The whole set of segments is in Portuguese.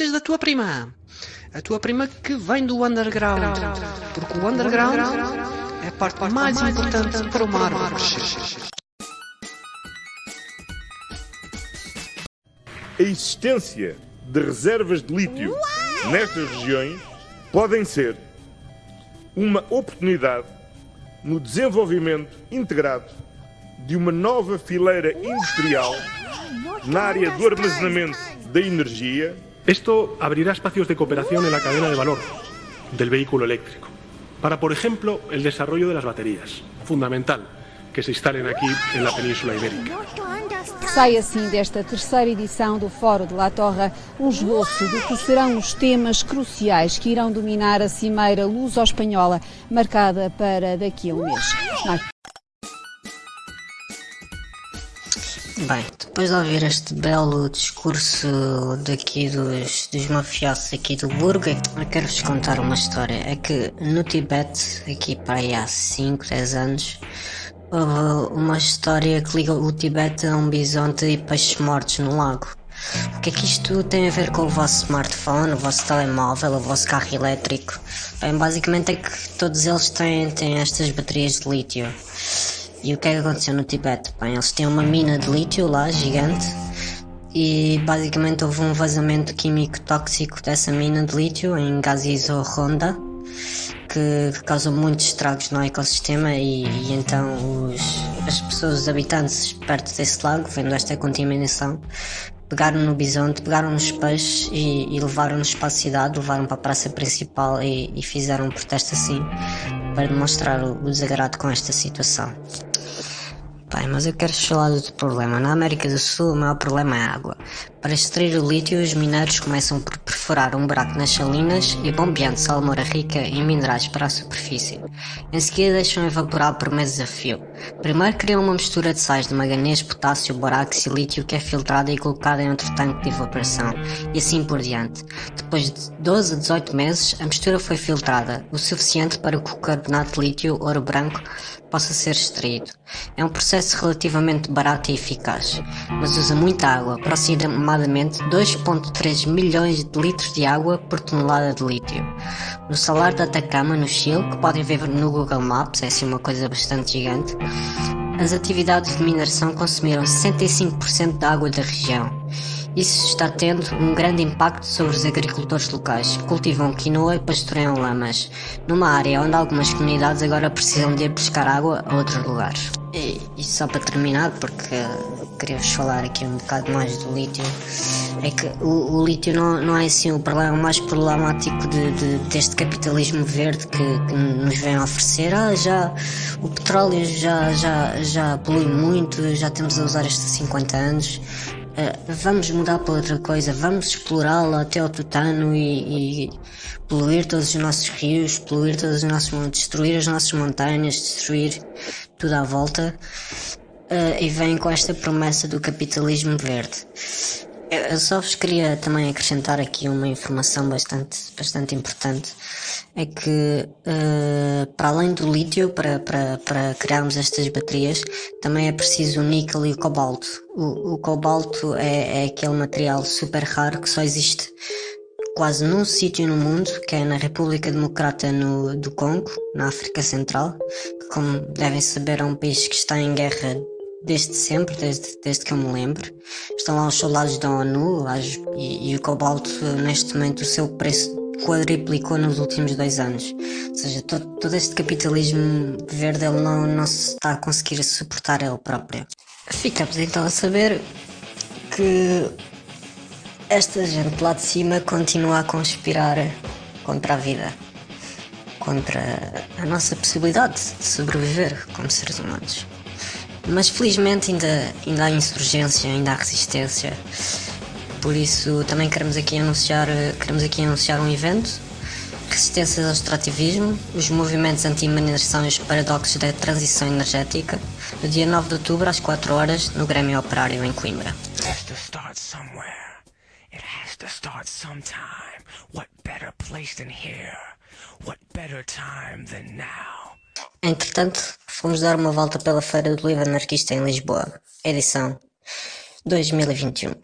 notícias da tua prima. A tua prima que vem do underground. Porque o underground é a parte mais importante para árvore crescer. A existência de reservas de lítio nestas regiões podem ser uma oportunidade no desenvolvimento integrado de uma nova fileira industrial na área do armazenamento da energia Esto abrirá espacios de cooperación en la cadena de valor del vehículo eléctrico. Para, por ejemplo, el desarrollo de las baterías. Fundamental que se instalen aquí en la península ibérica. Sai assim desta terceira edição do Fórum de La Torre um esboço do que serão os temas cruciais que irão dominar a cimeira luso-espanhola marcada para daqui a um mês. Bem, depois de ouvir este belo discurso daqui dos, dos mafiosos aqui do Burgo, eu quero-vos contar uma história. É que no Tibete, aqui para aí há 5, 10 anos, houve uma história que liga o Tibete a um bisonte e peixes mortos no lago. O que é que isto tem a ver com o vosso smartphone, o vosso telemóvel, o vosso carro elétrico? Bem, basicamente é que todos eles têm, têm estas baterias de lítio. E o que é que aconteceu no Tibete? Bem, eles têm uma mina de lítio lá, gigante, e basicamente houve um vazamento químico tóxico dessa mina de lítio em Gazizo Honda, que, causou muitos estragos no ecossistema e, e então os, as pessoas, os habitantes perto desse lago, vendo esta contaminação, pegaram no bisonte, pegaram nos peixes e, e levaram-nos para a cidade, levaram para a praça principal e, e fizeram um protesto assim para demonstrar o, o desagrado com esta situação. Bem, mas eu quero falar de outro problema. Na América do Sul, o maior problema é a água. Para extrair o lítio, os mineiros começam por perfurar um buraco nas salinas e bombeando salmoura rica em minerais para a superfície. Em seguida, deixam evaporar por meses a fio. Primeiro criam uma mistura de sais de manganês, potássio, borax e lítio que é filtrada e colocada em outro tanque de evaporação, e assim por diante. Depois de 12 a 18 meses, a mistura foi filtrada, o suficiente para que o carbonato de lítio, ouro branco, possa ser extraído. É um processo relativamente barato e eficaz, mas usa muita água, aproximadamente aproximadamente 2,3 milhões de litros de água por tonelada de lítio. No salar de Atacama, no Chile, que podem ver no Google Maps, é assim uma coisa bastante gigante, as atividades de mineração consumiram 65% da água da região. Isso está tendo um grande impacto sobre os agricultores locais, que cultivam quinoa e pastoreiam lamas, numa área onde algumas comunidades agora precisam de ir buscar água a outros lugares. E, e só para terminar, porque queria-vos falar aqui um bocado mais do lítio, é que o, o lítio não, não é assim o problema mais problemático de, de, deste capitalismo verde que, que, nos vem a oferecer. Ah, já o petróleo já, já, já polui muito, já temos a usar isto há 50 anos. Uh, vamos mudar para outra coisa, vamos explorá-lo até ao tutano e, e, poluir todos os nossos rios, poluir todos os nossos destruir as nossas montanhas, destruir tudo à volta uh, e vem com esta promessa do capitalismo verde. Eu só vos queria também acrescentar aqui uma informação bastante, bastante importante. É que, uh, para além do lítio, para, para, para criarmos estas baterias, também é preciso o níquel e o cobalto. O, o cobalto é, é aquele material super raro que só existe quase num sítio no mundo, que é na República Democrata no, do Congo, na África Central, que, como devem saber, é um país que está em guerra desde sempre, desde, desde que eu me lembro. Estão lá os soldados da ONU e, e o cobalto, neste momento, o seu preço quadriplicou nos últimos dois anos. Ou seja, todo, todo este capitalismo verde ele não, não se está a conseguir suportar ele próprio. Ficamos então a saber que esta gente lá de cima continua a conspirar contra a vida, contra a nossa possibilidade de sobreviver como seres humanos. Mas felizmente ainda, ainda há insurgência, ainda há resistência. Por isso também queremos aqui anunciar, queremos aqui anunciar um evento. Resistência ao extrativismo, os movimentos anti-mineração e os paradoxos da transição energética, no dia 9 de outubro às 4 horas no Grêmio Operário em Coimbra. What better place than here? What better time than now? Entretanto, fomos dar uma volta pela Feira do Livro Anarquista em Lisboa, edição 2021.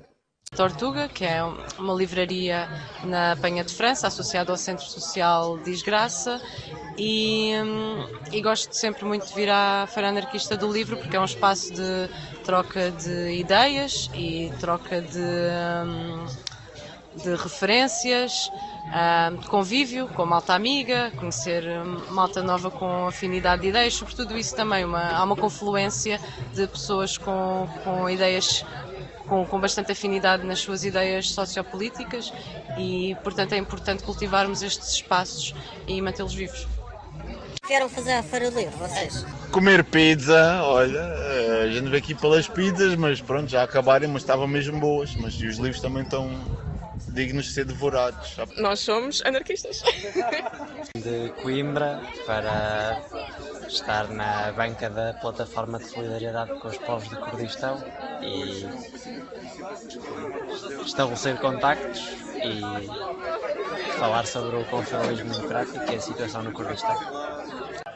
Tortuga, que é uma livraria na Penha de França, associada ao Centro Social Desgraça, e, e, gosto sempre muito de vir à Feira Anarquista do Livro porque é um espaço de troca de ideias e troca de, hum, de referências de convívio com malta amiga, conhecer malta nova com afinidade de ideias, sobretudo isso também, uma, há uma confluência de pessoas com, com ideias com, com, bastante afinidade nas suas ideias sociopolíticas e, portanto, é importante cultivarmos estes espaços e mantê-los vivos. Vieram fazer a Livre, vocês? Comer pizza, olha, eh, a gente veio aqui pelas pizzas, mas pronto, já acabaram, mas estavam mesmo boas. Mas os livros também estão, dignos de ser devorados. Nós somos anarquistas. De Coimbra para estar na banca da plataforma de solidariedade com os povos do Kurdistão e estabelecer contactos e falar sobre o confederalismo democrático e a situação no Kurdistão.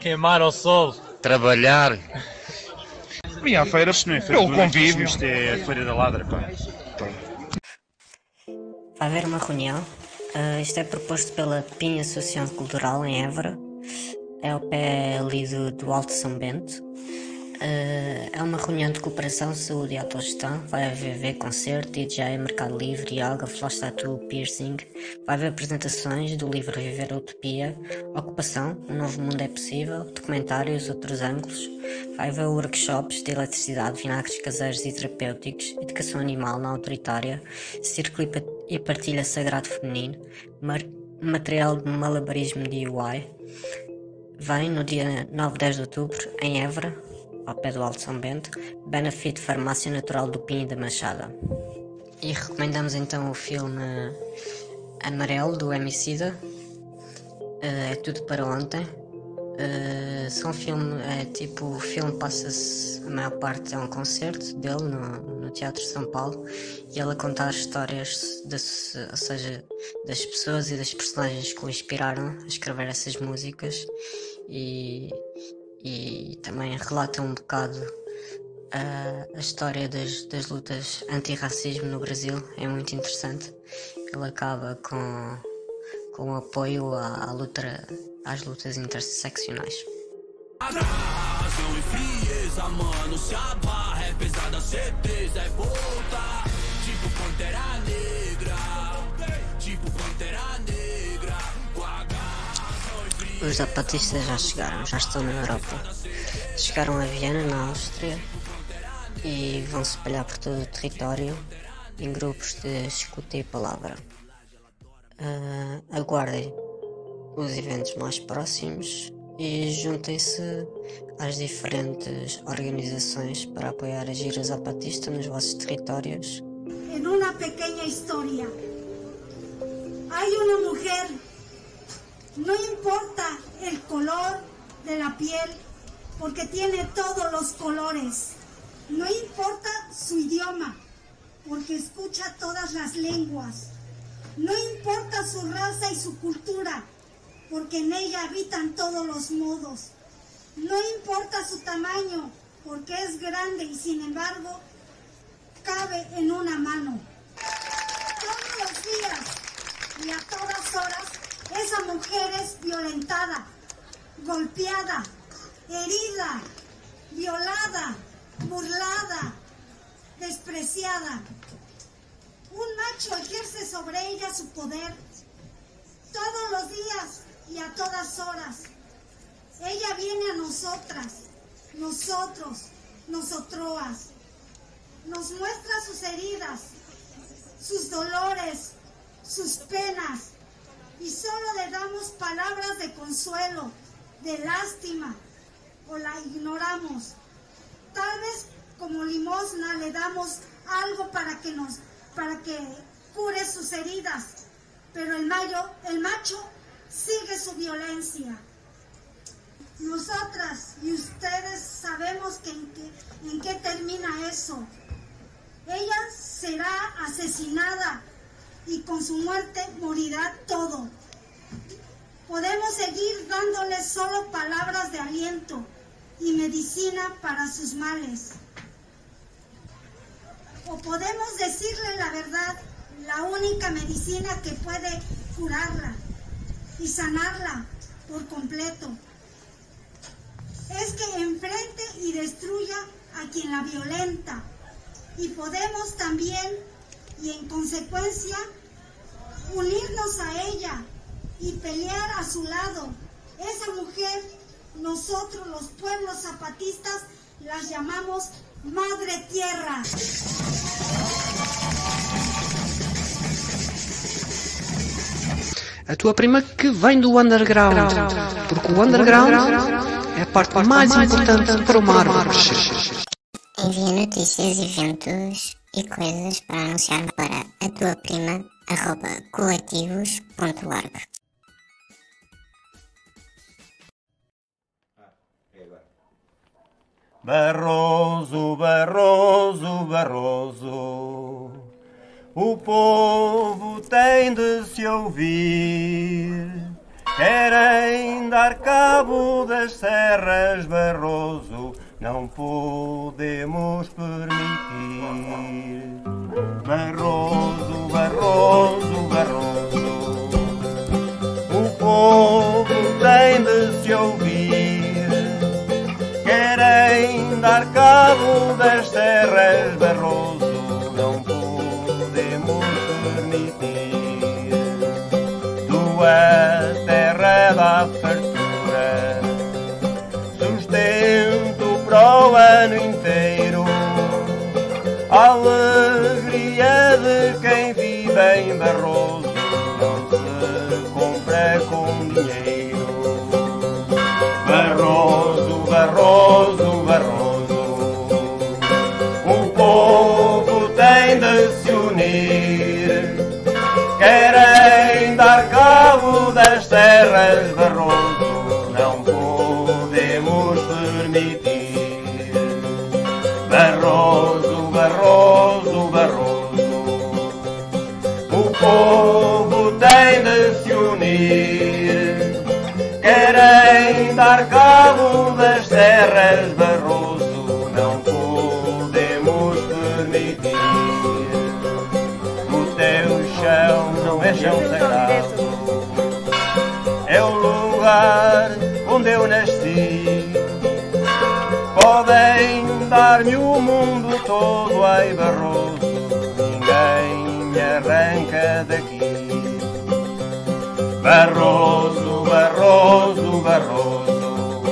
Queimar ao sol. Trabalhar. Vim à feira, não é feira o convívio. Isto é a feira da ladra, pá. Haver uma reunião. Uh, isto é proposto pela Pinha Associação Cultural em Évora. É ao pé ali do, do Alto São Bento. Uh, é uma reunião de cooperação, saúde e autogestão. Vai haver concerto, DJ, Mercado Livre, yoga, flash tattoo, piercing. Vai haver apresentações do livro Viver a Utopia, Ocupação, Um Novo Mundo é Possível, documentários, outros ângulos. Vai haver workshops de eletricidade, vinagres caseiros e terapêuticos, educação animal não autoritária, círculo e partilha sagrado feminino, material de malabarismo de UI. Vem no dia 9-10 de outubro, em Évora, ao pé do Alto São Bento, Benefit Farmácia Natural do Pinho da Machada. E recomendamos então o filme Amarelo, do Emicida. Uh, é tudo para ontem. Uh, são filme, é tipo, o filme passa-se, a maior parte é um concerto dele no, no Teatro São Paulo e ele a contar histórias, de, ou seja, das pessoas e das personagens que o inspiraram a escrever essas músicas e, e também relata um bocado a, a história das, das lutas antirracismo no Brasil é muito interessante. Ele acaba com, com apoio à, à luta, às lutas interseccionais. E frieza, mano, se a barra é pesada, certeza é volta. Os zapatistas já chegaram, já estão na Europa. Chegaram a Viena, na Áustria, e vão se espalhar por todo o território em grupos de escuta e palavra. Ah, aguardem os eventos mais próximos e juntem-se às diferentes organizações para apoiar a gira zapatista nos vossos territórios. En una pequeña historia, hay una mujer, no importa el color de la piel, porque tiene todos los colores. No importa su idioma, porque escucha todas las lenguas. No importa su raza y su cultura, porque en ella habitan todos los modos. No importa su tamaño, porque es grande y sin embargo cabe en una mano. Todos los días y a todas horas esa mujer es violentada, golpeada, herida, violada, burlada, despreciada. Un macho ejerce sobre ella su poder todos los días y a todas horas. Ella viene a nosotras, nosotros, nosotroas. Nos muestra sus heridas, sus dolores, sus penas y solo le damos palabras de consuelo, de lástima o la ignoramos. Tal vez como limosna le damos algo para que nos para que cure sus heridas, pero el mayo, el macho sigue su violencia. Nosotras y ustedes sabemos que en, qué, en qué termina eso. Ella será asesinada y con su muerte morirá todo. Podemos seguir dándoles solo palabras de aliento y medicina para sus males. O podemos decirle la verdad, la única medicina que puede curarla y sanarla por completo. Es que enfrente y destruya a quien la violenta. Y podemos también, y en consecuencia, unirnos a ella y pelear a su lado. Esa mujer, nosotros los pueblos zapatistas, las llamamos Madre Tierra. A tua prima que vem do underground. Porque o underground é a parte mais importante para uma árvore crescer. Envia notícias, eventos e coisas para anunciar para a tua prima coletivos.org. Barroso, Barroso, Barroso, o povo tem de se ouvir. Querem dar cabo das serras, Barroso, não podemos permitir. Barroso, Barroso, Barroso, o povo tem de se ouvir. Querem dar cabo das terras, Barroso, não podemos permitir. Tua terra dá fartura, sustento para o ano inteiro. Alegria de quem vive em Barroso, não se compra com dinheiro. Barroso, Barroso, Barroso. O povo tem de se unir. Querem dar cabo das terras, Barroso. povo tem de se unir. Querem dar cabo das terras Barroso, não podemos permitir. O teu chão não é chão sagrado, é o lugar onde eu nasci. Podem dar-me o mundo todo, ai Barroso arranca daqui. Barroso, Barroso, Barroso,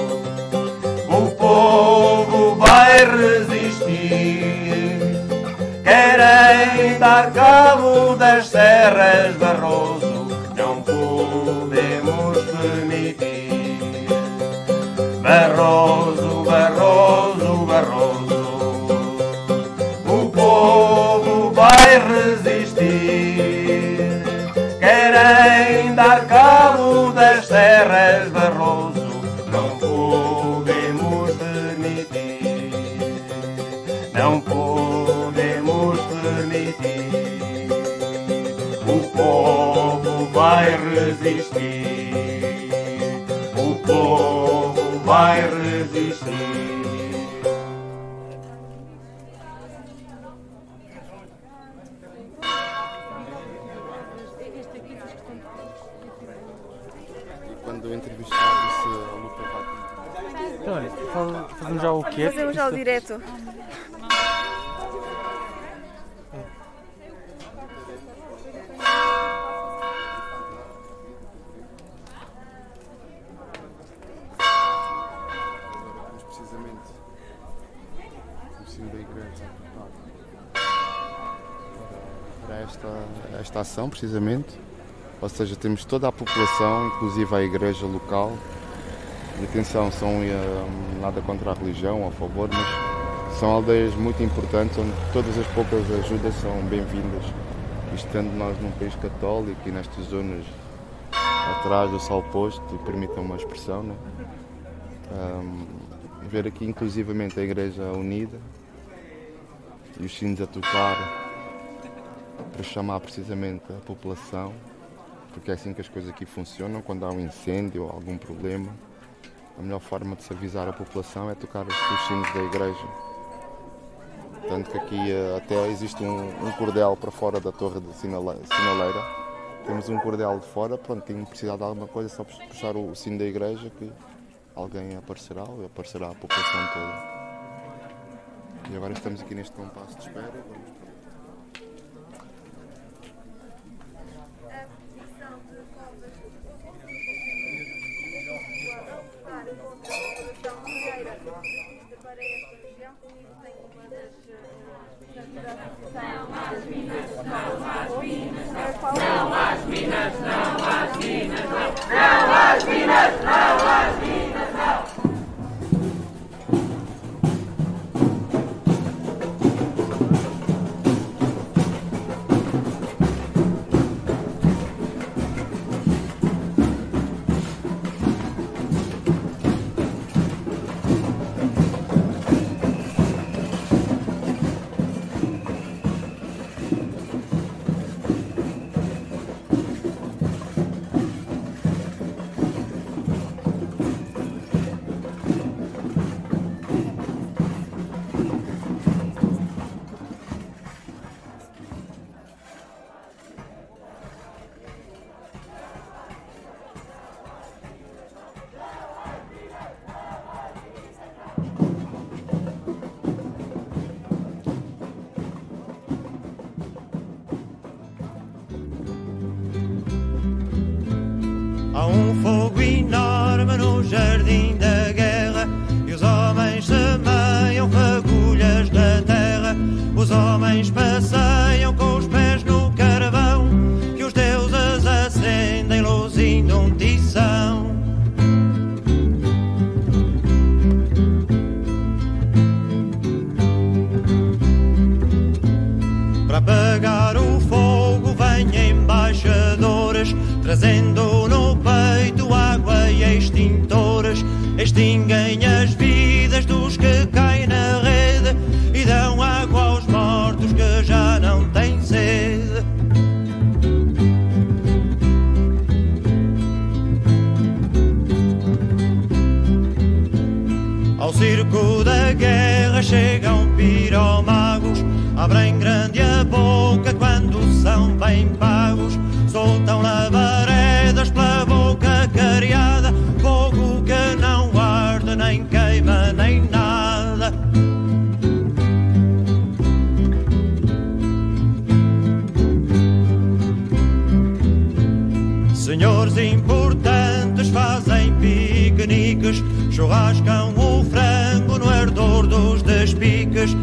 o povo vai resistir. Querem dar cabo das serras, Barroso, não podemos permitir. Barroso, dar cabo das terras, Barroso, não podemos permitir. Não podemos permitir. O povo vai resistir. O povo vai resistir. Fazemos já o quê? Fazemos já o direto. Mas precisamente no cimo da igreja. Para esta, esta ação, precisamente. Ou seja, temos toda a população, inclusive a igreja local. E atenção, são eh, nada contra a religião, a favor, mas são aldeias muito importantes onde todas as poucas ajudas são bem-vindas. Isto tendo nós num país católico e nestas zonas atrás do sol posto, e permitam uma expressão, né? Ahm, ver aqui inclusivamente a Igreja Unida e os sinos a tocar para chamar precisamente a população, porque é assim que as coisas aqui funcionam, quando há um incêndio ou algum problema, a melhor forma de se avisar a população é tocar os, os sinos da igreja. Tanto que aqui eh, até existe um, um cordel para fora da torre de sinale- sinaleira. Temos um cordel de fora, pronto, tem precisar de alguma coisa, é só puxar o, o sino da igreja que alguém aparecerá ou aparecerá a população toda. E agora estamos aqui neste compasso de espera. Abrem grande a boca quando são bem pagos, soltam lavaredas pela boca cariada, fogo que não arde, nem queima, nem nada. Senhores importantes fazem piqueniques, churrascam o frango no ardor dos despiques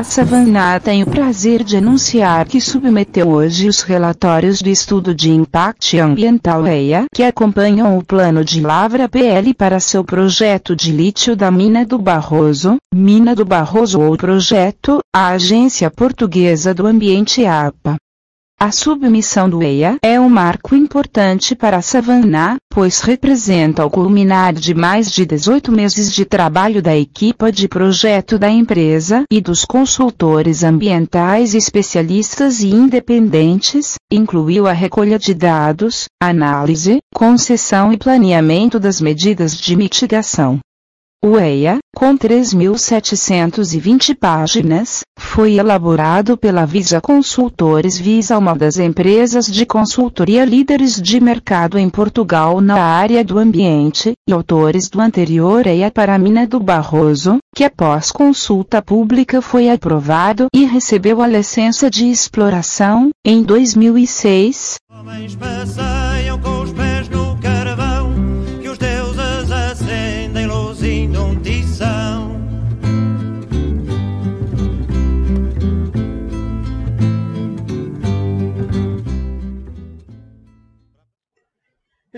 A Savannah tem o prazer de anunciar que submeteu hoje os relatórios do Estudo de Impacto Ambiental EIA, que acompanham o plano de Lavra PL para seu projeto de lítio da Mina do Barroso, Mina do Barroso ou projeto, a Agência Portuguesa do Ambiente APA. A submissão do EIA é um marco importante para a Savannah, pois representa o culminar de mais de 18 meses de trabalho da equipa de projeto da empresa e dos consultores ambientais especialistas e independentes, incluiu a recolha de dados, análise, concessão e planeamento das medidas de mitigação. O EIA, com 3.720 páginas, foi elaborado pela Visa Consultores Visa uma das empresas de consultoria líderes de mercado em Portugal na área do ambiente, e autores do anterior EIA para a Mina do Barroso, que após consulta pública foi aprovado e recebeu a licença de exploração, em 2006,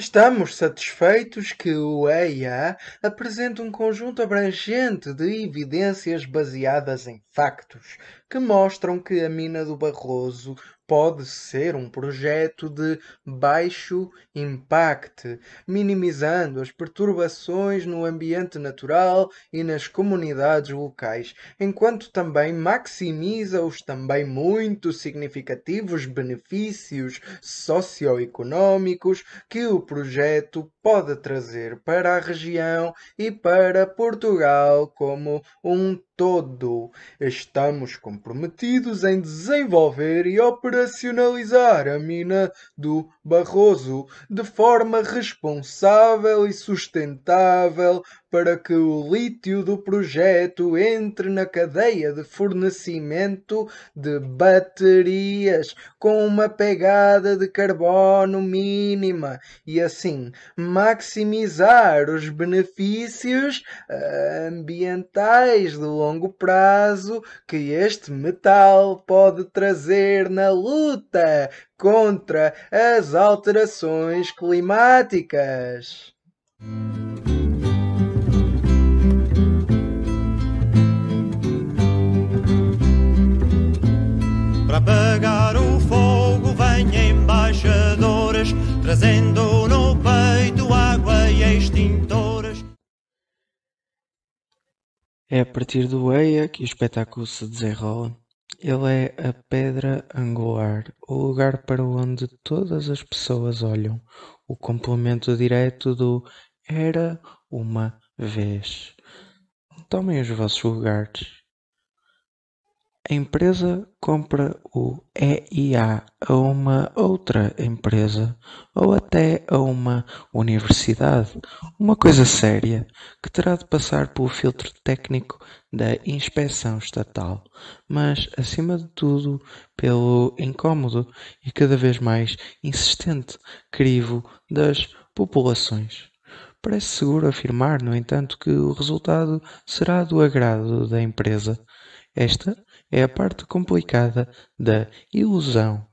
Estamos satisfeitos que o EIA apresenta um conjunto abrangente de evidências baseadas em factos que mostram que a mina do Barroso pode ser um projeto de baixo impacto, minimizando as perturbações no ambiente natural e nas comunidades locais, enquanto também maximiza os também muito significativos benefícios socioeconómicos que o projeto pode trazer para a região e para Portugal como um todo. Estamos comprometidos em desenvolver e operacionalizar a mina do Barroso de forma responsável e sustentável para que o lítio do projeto entre na cadeia de fornecimento de baterias com uma pegada de carbono mínima e assim maximizar os benefícios ambientais de longo prazo que este metal pode trazer na luta contra as alterações climáticas. Para apagar o fogo vêm embaixadores, trazendo no peito água e extintores. É a partir do EIA que o espetáculo se desenrola. Ele é a pedra angular, o lugar para onde todas as pessoas olham, o complemento direto do era uma vez. Tomem os vossos lugares. A empresa compra o EIA a uma outra empresa ou até a uma universidade, uma coisa séria que terá de passar pelo filtro técnico da inspeção estatal, mas acima de tudo pelo incômodo e cada vez mais insistente crivo das populações. Parece seguro afirmar, no entanto, que o resultado será do agrado da empresa. Esta é a parte complicada da ilusão,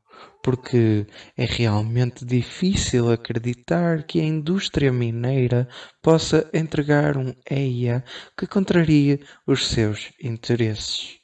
porque é realmente difícil acreditar que a indústria mineira possa entregar um EIA que contrarie os seus interesses.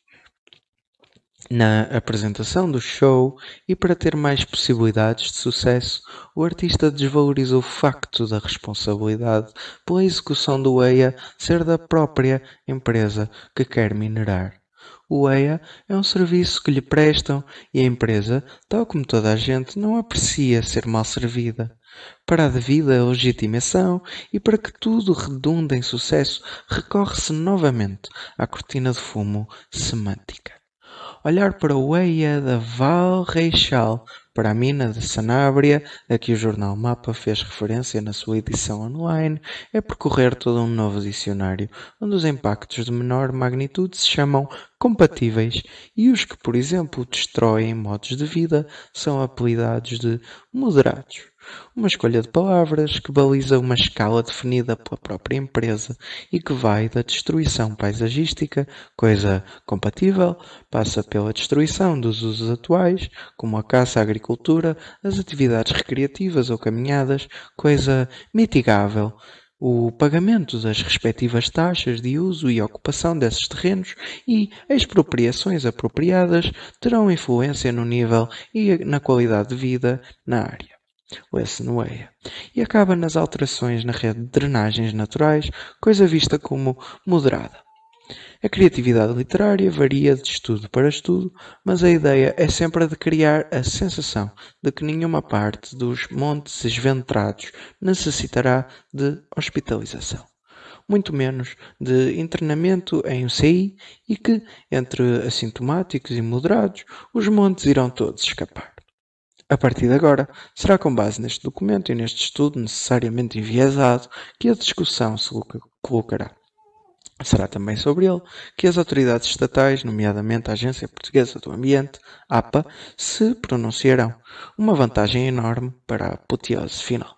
Na apresentação do show e para ter mais possibilidades de sucesso, o artista desvaloriza o facto da responsabilidade pela execução do EIA ser da própria empresa que quer minerar. O EIA é um serviço que lhe prestam e a empresa, tal como toda a gente, não aprecia ser mal servida. Para a devida legitimação e para que tudo redunde em sucesso, recorre-se novamente à cortina de fumo semântica olhar para o EIA da Val Reixal, para a mina de Sanabria, a que o jornal Mapa fez referência na sua edição online, é percorrer todo um novo dicionário, onde os impactos de menor magnitude se chamam compatíveis e os que, por exemplo, destroem modos de vida são apelidados de moderados. Uma escolha de palavras que baliza uma escala definida pela própria empresa e que vai da destruição paisagística, coisa compatível, passa pela destruição dos usos atuais, como a caça, a agricultura, as atividades recreativas ou caminhadas, coisa mitigável, o pagamento das respectivas taxas de uso e ocupação desses terrenos e expropriações apropriadas terão influência no nível e na qualidade de vida na área o SNUEA, e acaba nas alterações na rede de drenagens naturais, coisa vista como moderada. A criatividade literária varia de estudo para estudo, mas a ideia é sempre a de criar a sensação de que nenhuma parte dos montes esventrados necessitará de hospitalização, muito menos de internamento em UCI e que, entre assintomáticos e moderados, os montes irão todos escapar. A partir de agora, será com base neste documento e neste estudo necessariamente enviesado que a discussão se colocará. Será também sobre ele que as autoridades estatais, nomeadamente a Agência Portuguesa do Ambiente, APA, se pronunciarão. Uma vantagem enorme para a apoteose final.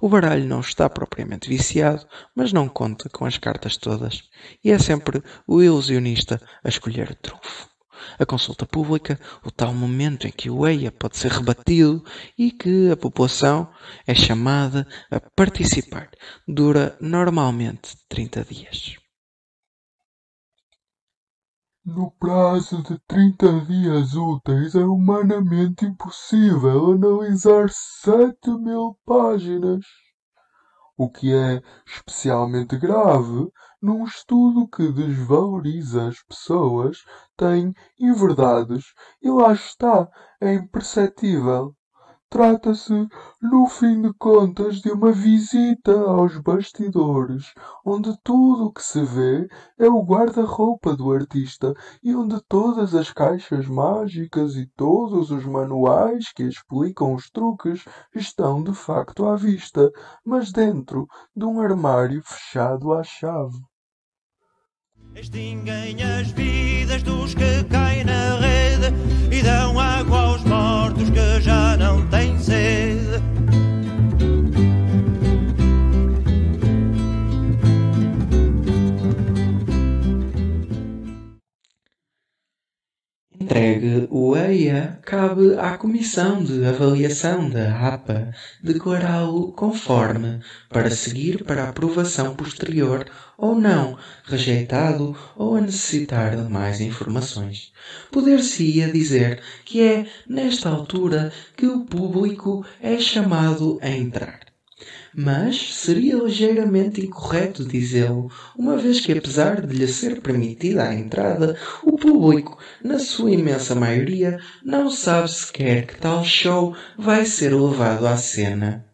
O baralho não está propriamente viciado, mas não conta com as cartas todas, e é sempre o ilusionista a escolher o trunfo a consulta pública, o tal momento em que o EIA pode ser rebatido e que a população é chamada a participar. Dura normalmente 30 dias. No prazo de 30 dias úteis é humanamente impossível analisar 7 mil páginas, o que é especialmente grave num estudo que desvaloriza as pessoas, tem inverdades e lá está, é imperceptível. Trata-se, no fim de contas, de uma visita aos bastidores, onde tudo o que se vê é o guarda-roupa do artista e onde todas as caixas mágicas e todos os manuais que explicam os truques estão de facto à vista, mas dentro de um armário fechado à chave. Extinguem as vidas dos que caem na rede e dão água aos mortos que já não têm sede. Entregue o EIA, cabe à Comissão de Avaliação da APA declará-lo conforme para seguir para aprovação posterior ou não, rejeitado ou a necessitar de mais informações. Poder-se-ia dizer que é nesta altura que o público é chamado a entrar. Mas seria ligeiramente incorreto dizê-lo, uma vez que, apesar de lhe ser permitida a entrada, o público, na sua imensa maioria, não sabe sequer que tal show vai ser levado à cena.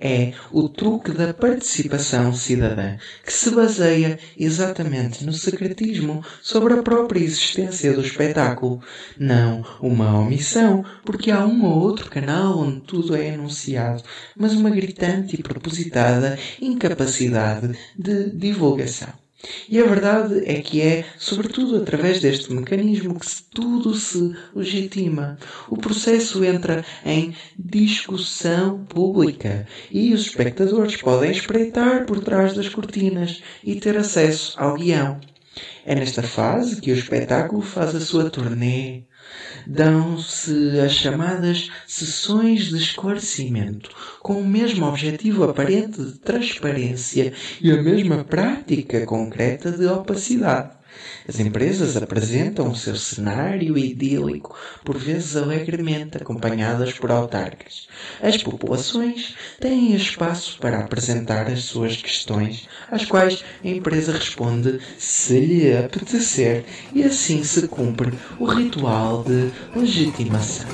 É o truque da participação cidadã, que se baseia exatamente no secretismo sobre a própria existência do espetáculo. Não uma omissão, porque há um ou outro canal onde tudo é anunciado, mas uma gritante e propositada incapacidade de divulgação. E a verdade é que é, sobretudo através deste mecanismo, que tudo se legitima. O processo entra em discussão pública e os espectadores podem espreitar por trás das cortinas e ter acesso ao guião. É nesta fase que o espetáculo faz a sua turnê. Dão-se as chamadas sessões de esclarecimento, com o mesmo objetivo aparente de transparência e a mesma prática concreta de opacidade. As empresas apresentam o seu cenário idílico, por vezes alegremente acompanhadas por autarcas. As populações têm espaço para apresentar as suas questões, às quais a empresa responde se lhe apetecer, e assim se cumpre o ritual de legitimação.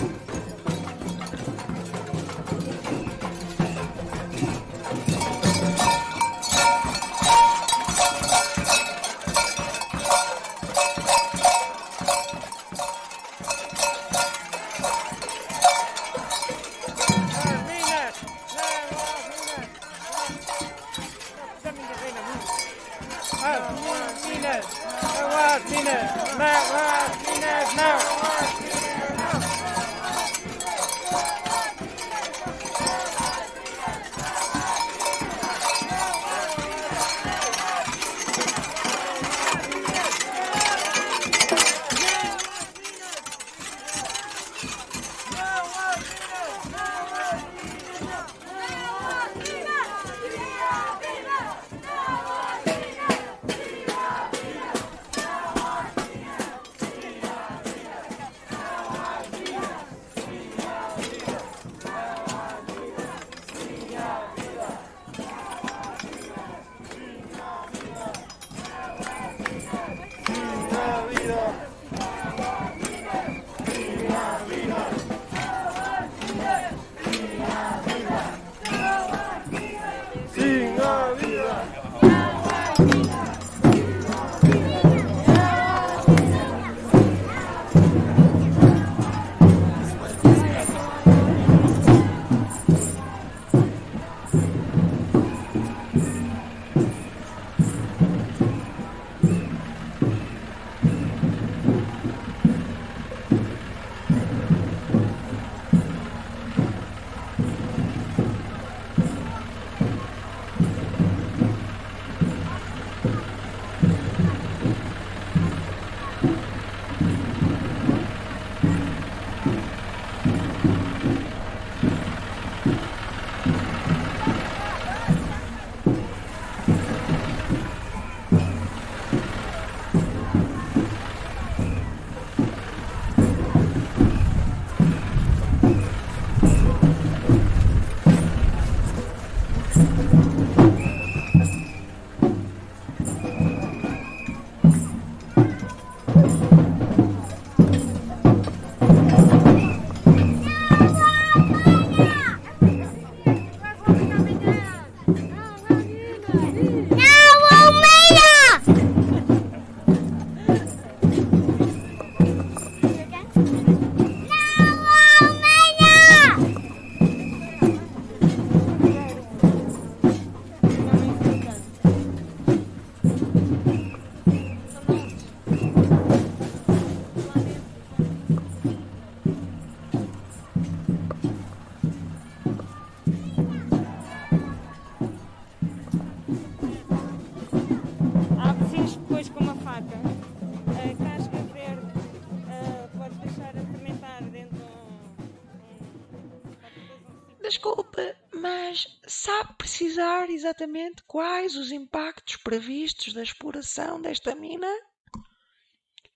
Exatamente quais os impactos previstos da exploração desta mina?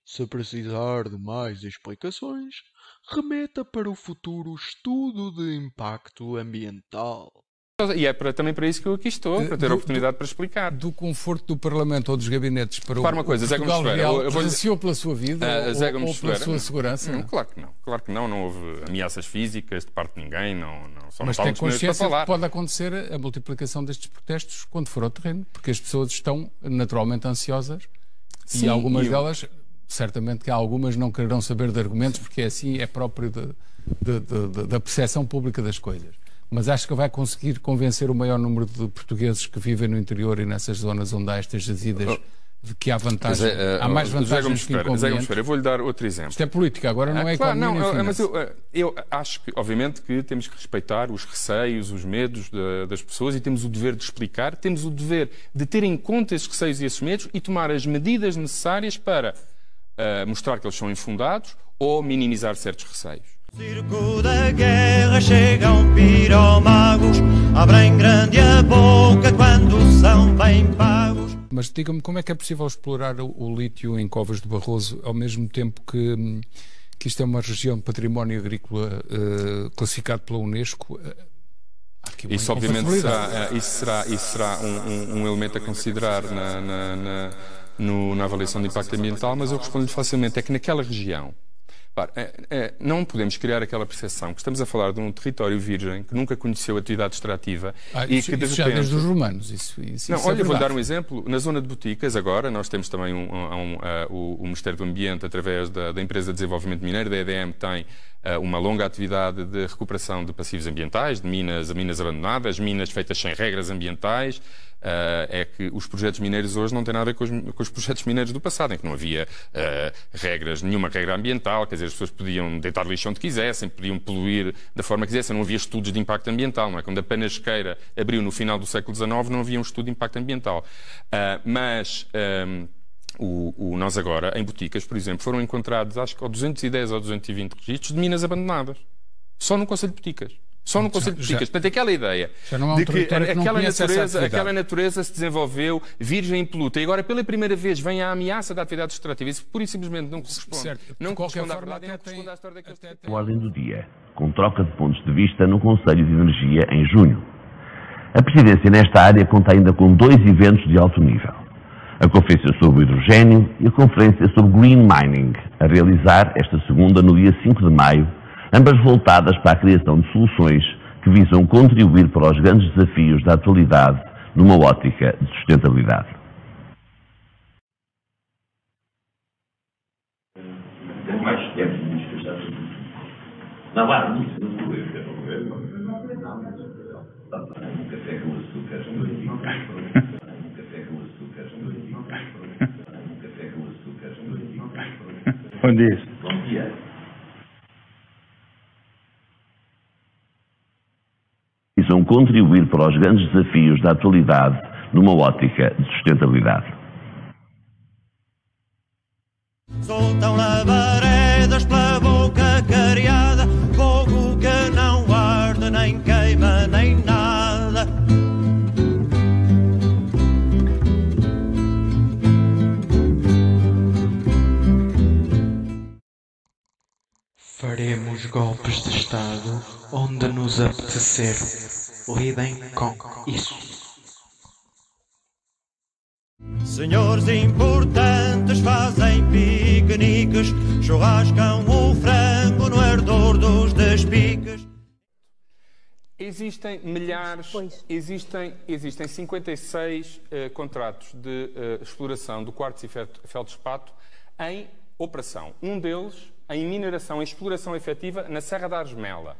Se precisar de mais explicações, remeta para o futuro estudo de impacto ambiental. E é para- também para isso que eu aqui estou, para ter a do- oportunidade para explicar. Do conforto do Parlamento ou dos gabinetes para o, Repara uma coisa, o Zé Gomes Ferreira, Real, eu- vou- presenciou pela sua vida ou, Zé ou Gomes pela Ferreira, sua segurança? Não, claro que não. Claro que não. Não houve ameaças físicas de parte de ninguém. Não, não, só Mas não tem consciência para falar. que pode acontecer a multiplicação destes protestos quando for ao terreno, porque as pessoas estão naturalmente ansiosas Sim, e algumas eu- delas, certamente que algumas não quererão saber de argumentos, porque é assim, é próprio de- de- de- de- da percepção pública das coisas. Mas acho que vai conseguir convencer o maior número de portugueses que vivem no interior e nessas zonas onde há estas jazidas de que há vantagem, Mas, eh, há mais Gomes vantagens que inconvenientes. Ferreira, eu vou-lhe dar outro exemplo. Isto é política, agora não Ah, é claro, economia não, nem eu- mas finanças. eu, eu acho que, obviamente, que temos que respeitar os receios, os medos da- das pessoas e temos o dever de explicar, temos o dever de ter em conta esses receios e esses medos e tomar as medidas necessárias para ah, mostrar que eles são infundados ou minimizar certos receios. Circo da guerra chegam piromagos, abrem grande a boca quando são bem pagos. Mas diga-me como é que é possível explorar o, o lítio em Covas do Barroso ao mesmo tempo que, que isto é uma região de património agrícola eh, classificado pela Unesco? Eh, Isso, obviamente, será, eh, isso será, isso será um, um- um elemento a considerar na, na- na- no- na avaliação de impacto ambiental, mas eu respondo-lhe facilmente: é que naquela região. Repare, eh, eh, não podemos criar aquela percepção que estamos a falar de um território virgem que nunca conheceu atividade extrativa Ah, e isso- que de isso já repente... desde os romanos, isso- isso- não, isso é olha, vou verdade. dar um exemplo. Na zona de Boticas, agora, nós temos também um, um, um, ah, o, o Ministério do Ambiente, através da, da Empresa de Desenvolvimento Mineiro, da EDM, tem uma longa atividade de recuperação de passivos ambientais, de minas, minas abandonadas, minas feitas sem regras ambientais. Ah, é que os projetos mineiros hoje não têm nada a ver com os, com os projetos mineiros do passado, em que não havia ah, regras, nenhuma regra ambiental, quer dizer, as pessoas podiam deitar lixo onde quisessem, podiam poluir da forma que quisessem, não havia estudos de impacto ambiental, não é? Quando a Panasqueira abriu no final do século XIX, não havia um estudo de impacto ambiental. Ah, mas. ahm, o, o- nós agora, em Boticas, por exemplo, foram encontrados, acho que, ou 210 ou 220 registros de minas abandonadas. Só no Conselho de Boticas. Só no Conselho de já- Boticas. Portanto, aquela ideia Já não há um de que que não aquela, natureza, aquela natureza se desenvolveu virgem e impoluta. E agora, pela primeira vez, vem a ameaça da atividade extrativa. Isso pura e simplesmente não corresponde. Certo. Não corresponde à forma, verdade e não corresponde à história daqueles A ordem do dia, com troca de pontos de vista no Conselho de Energia em junho. A presidência nesta área conta ainda com dois eventos de alto nível. A Conferência sobre o Hidrogênio e a Conferência sobre Green Mining, a realizar esta segunda no dia 5 de maio, ambas voltadas para a criação de soluções que visam contribuir para os grandes desafios da atualidade numa ótica de sustentabilidade. Não, nisso, não sou eu, quero ver. Um café com açúcar, um café com açúcar, um café com açúcar, Bom dia. Bom dia. Visam contribuir para os grandes desafios da atualidade numa ótica de sustentabilidade. Soltam labaredas Faremos golpes de Estado onde nos apetecer. Lidem com isso. Senhores importantes fazem piqueniques, churrascam o frango no ardor dos despiques. Existem milhares, existem, existem 56 eh, contratos de eh, exploração do quartzo e fel- feldspato em operação. Um deles em mineração, em exploração efetiva na Serra da Argemela.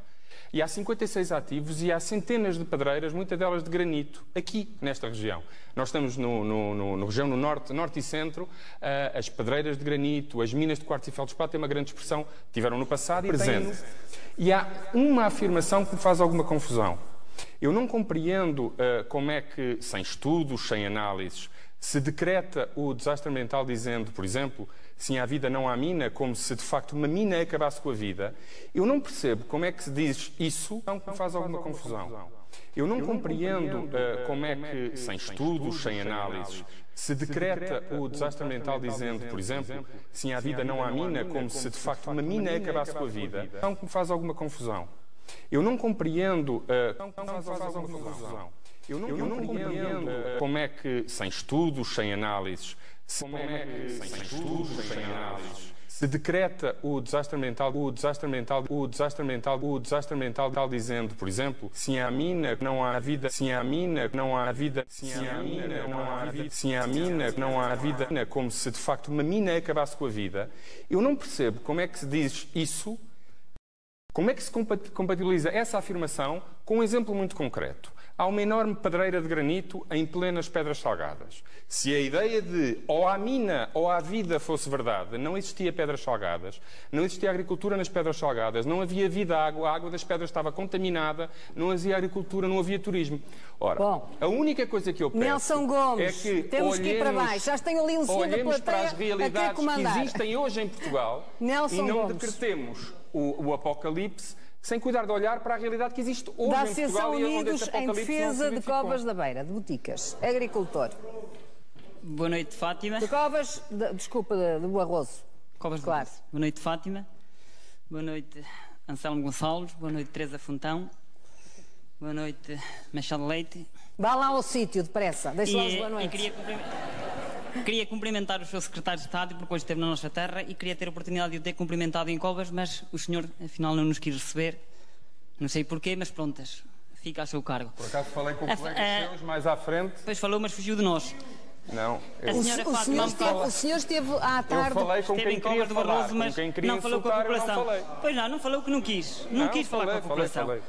E há 56 ativos e há centenas de pedreiras, muitas delas de granito, aqui nesta região. Nós estamos no, no, no, no região no norte, norte e centro, ah, as pedreiras de granito, as minas de quartzo e feldspato têm uma grande expressão, tiveram no passado e presente. E há uma afirmação que me faz alguma confusão. Eu não compreendo ah, como é que, sem estudos, sem análises, se decreta o desastre ambiental dizendo, por exemplo, sim há vida, não há mina, como se de facto uma mina acabasse com a vida, eu não percebo como é que se diz isso, não me faz alguma confusão. Eu não compreendo uh, como é que, sem estudos, sem análises, se decreta o desastre ambiental dizendo, por exemplo, sim há vida, não há mina, como se de facto uma mina acabasse com a vida. Não me faz alguma confusão. Eu não compreendo. Uh, não faz, faz alguma confusão. Eu não, eu não compreendo uh, como é que, sem estudos, sem análises, se, como é que, sem estudos, sem análises, se decreta o desastre ambiental, o desastre ambiental, o desastre ambiental, o desastre ambiental, tal dizendo, por exemplo, se há mina, não há vida, se há mina, não há vida, se há mina, não há vida, se há mina, não há vida, como se de facto uma mina acabasse com a vida. Eu não percebo como é que se diz isso, como é que se compatibiliza essa afirmação com um exemplo muito concreto há uma enorme pedreira de granito em plenas pedras salgadas. Se a ideia de ou há mina ou há vida fosse verdade, não existia pedras salgadas, não existia agricultura nas pedras salgadas, não havia vida água, a água das pedras estava contaminada, não havia agricultura, não havia turismo. Ora, Bom, a única coisa que eu peço Nelson Gomes, é que temos olhemos, que ir para baixo. Já tenho ali um senhor da para as a realidades que existem hoje em Portugal Nelson e não Gomes. decretemos o, o apocalipse sem cuidar de olhar para a realidade que existe hoje da em Portugal e onde Unidos em Defesa de. Covas da Beira, de Boticas. Agricultor. Boa noite, Fátima. De Covas, de- desculpa, de, de Barroso. Covas Claro. claro. Boa noite, Fátima. Boa noite, Anselmo Gonçalves. Boa noite, Teresa Fontão. Boa noite, Machado Leite. Vá lá ao sítio, depressa. Deixa lá os E, boa e noite. queria, cumprimentar, queria cumprimentar o seu secretário de Estado, porque hoje esteve na nossa terra, e queria ter a oportunidade de o ter cumprimentado em Covas, mas o senhor, afinal, não nos quis receber. Não sei porquê, mas prontas. Fica a seu cargo. Por acaso falei com colegas a- seus mais à frente. Depois falou, mas fugiu de nós. Não, A eu, senhora O senhor, esteve, o senhor esteve à eu tarde. falei com Esteve quem em queria Covas do falar, Barroso, mas não falou com a eu não população. falei. Pois não, não falou que não quis. Não, Não, quis falar falei, com a falei, população. falei.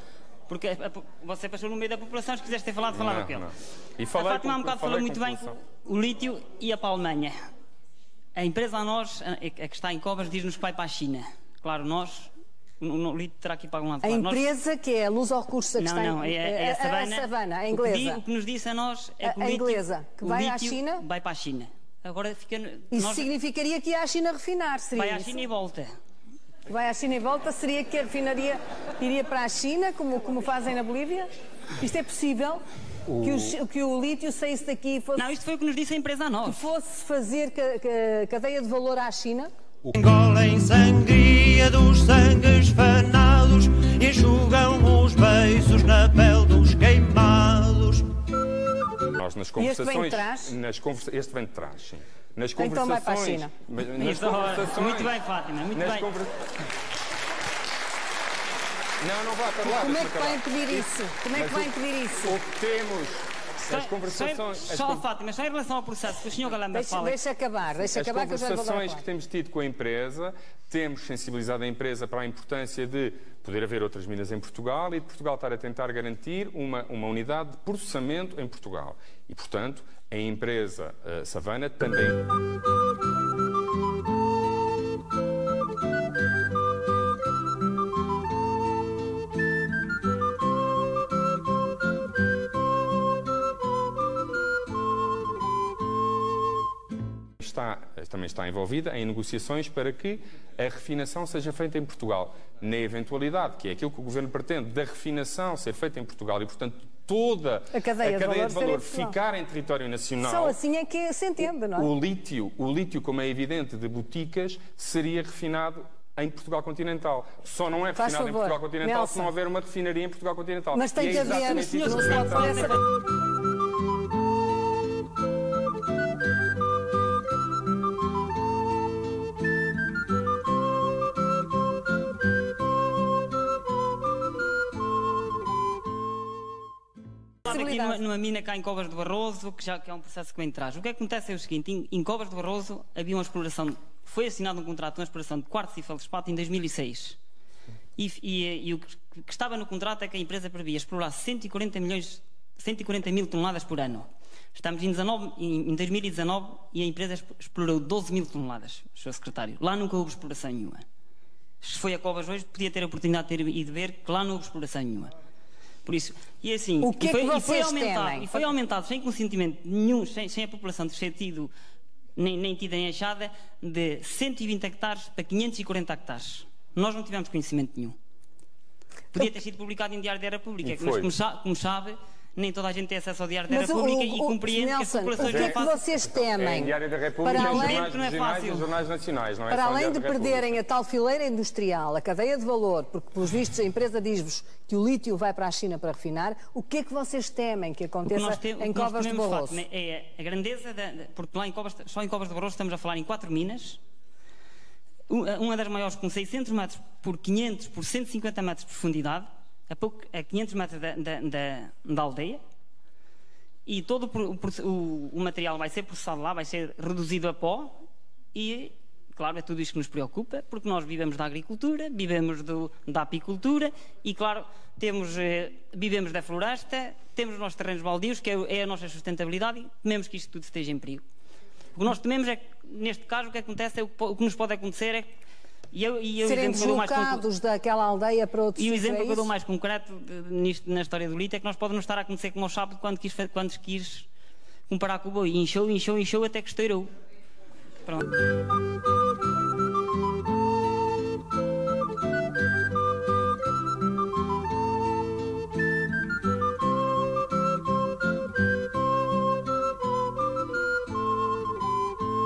Porque a- a- você passou no meio da população, se quisesse ter falado, falava Não, com ele. não. E a Fátima há um bocado falou muito bem o lítio para a Alemanha. A empresa a nós, a, a que está em Covas, diz-nos que vai para a China. Claro, nós, o, o lítio terá que ir para algum lado. A Claro, nós- empresa que é a Luz ao Recursos que não, está não, em, é, é a Savana. Savana, a O que, inglesa. di- o que nos disse a nós é A- que o a lítio, inglesa, que o vai à China? Vai para a China. Agora fica. Isso nós- significaria que ia à China refinar, seria vai à isso? China e volta. Vai à China e volta, seria que a refinaria iria para a China, como, como fazem na Bolívia? Isto é possível? O- Que, o, que o lítio saísse daqui e fosse... Não, isto foi o que nos disse a empresa a nós. Que fosse fazer ca- ca- cadeia de valor à China? Engolem sangria dos sangues fanados e enxugam os beiços na pele. Nós nas este vem de conversações. trás? Nas conversa... Este vem de trás, sim. Nas Então conversações. vai para a China. Mas Nas conversações. muito bem, Fátima, muito nas bem. conver- Não, não vai para lá. Como é que vai impedir isso? Como é que vai impedir isso? O que temos. Só, As conversações. só, as só, con- Fátima, só em relação ao processo que o Sr. Galamba Deixa, fala. deixa acabar, deixa As acabar que eu já vou dar a conversações que temos tido com a empresa, temos sensibilizado a empresa para a importância de poder haver outras minas em Portugal e de Portugal estar a tentar garantir uma, uma unidade de processamento em Portugal. E, portanto, a empresa eh, Savana também. Está, também está envolvida em negociações para que a refinação seja feita em Portugal. Na eventualidade, que é aquilo que o Governo pretende, da refinação ser feita em Portugal e, portanto, toda A cadeia de valor de ser em valor ficar em território nacional. Só assim é que se entende, não é? O lítio, o lítio, como é evidente, de boticas, seria refinado em Portugal continental. Só não é Faz refinado em favor, Portugal continental Nelson. se não houver uma refinaria em Portugal continental. Mas tem E é que haver, não se pode a fazer Falando aqui numa, numa mina cá em Covas do Barroso, que já que é um processo que vem de trás. O que acontece é o seguinte: em, em Covas do Barroso havia uma exploração, foi assinado um contrato de uma exploração de quartzo e feldspato em 2006. E, e- e o que, estava no contrato é que a empresa previa explorar 140 milhões, 140 mil toneladas por ano. Estamos em, 19 em- em 2019 e a empresa exp- explorou 12 mil toneladas, Sr. Secretário. Lá nunca houve exploração nenhuma. Se foi a Covas hoje, podia ter a oportunidade de ter ido ver que lá não houve exploração nenhuma. Por isso, e assim, O que e é foi, que e foi vocês aumentado, temem? e foi aumentado sem consentimento nenhum, sem, sem a população ter tido nem, nem tida nem achada, de 120 hectares para 540 hectares. Nós não tivemos conhecimento nenhum. Podia ter sido publicado em Diário da República, mas como sabe, nem toda a gente tem acesso ao Diário da Mas República o- e o- compreende que as Nelson, populações o que não é que fácil. vocês É temem? em Diário da República, Para além- jornais não é fácil. e os jornais nacionais, não é Para além de perderem a tal fileira industrial, a cadeia de valor, porque pelos vistos a empresa diz-vos que o lítio vai para a China para refinar, o que é que vocês temem que aconteça temos, em o que nós Covas de Barroso? né, é a grandeza, da, porque lá em Covas, só em Covas de Barroso estamos a falar em quatro minas, Um- uma das maiores com 600 metros por 500 por 150 metros de profundidade, a, pouco, a 500 metros da, da, da- da aldeia, e todo o o, o- material vai ser processado lá, vai ser reduzido a pó, e claro, é tudo isto que nos preocupa, porque nós vivemos da agricultura, vivemos do- da apicultura e, claro, temos, eh, vivemos da floresta, temos os nossos terrenos baldios, que é, é a nossa sustentabilidade, e tememos que isto tudo esteja em perigo. O que nós tememos é que, neste caso, o que acontece é o que, o que nos pode acontecer é que. E eu, e eu, o Serem exemplo que eu dou mais concreto- deslocados daquela aldeia para outros e o exemplo é que eu dou mais concreto de- nisto, na história do Lito é que nós podemos estar a acontecer como ao Chapo quando quis, quando quis comparar com o boi. E inchou, inchou, inchou até que estourou. Pronto.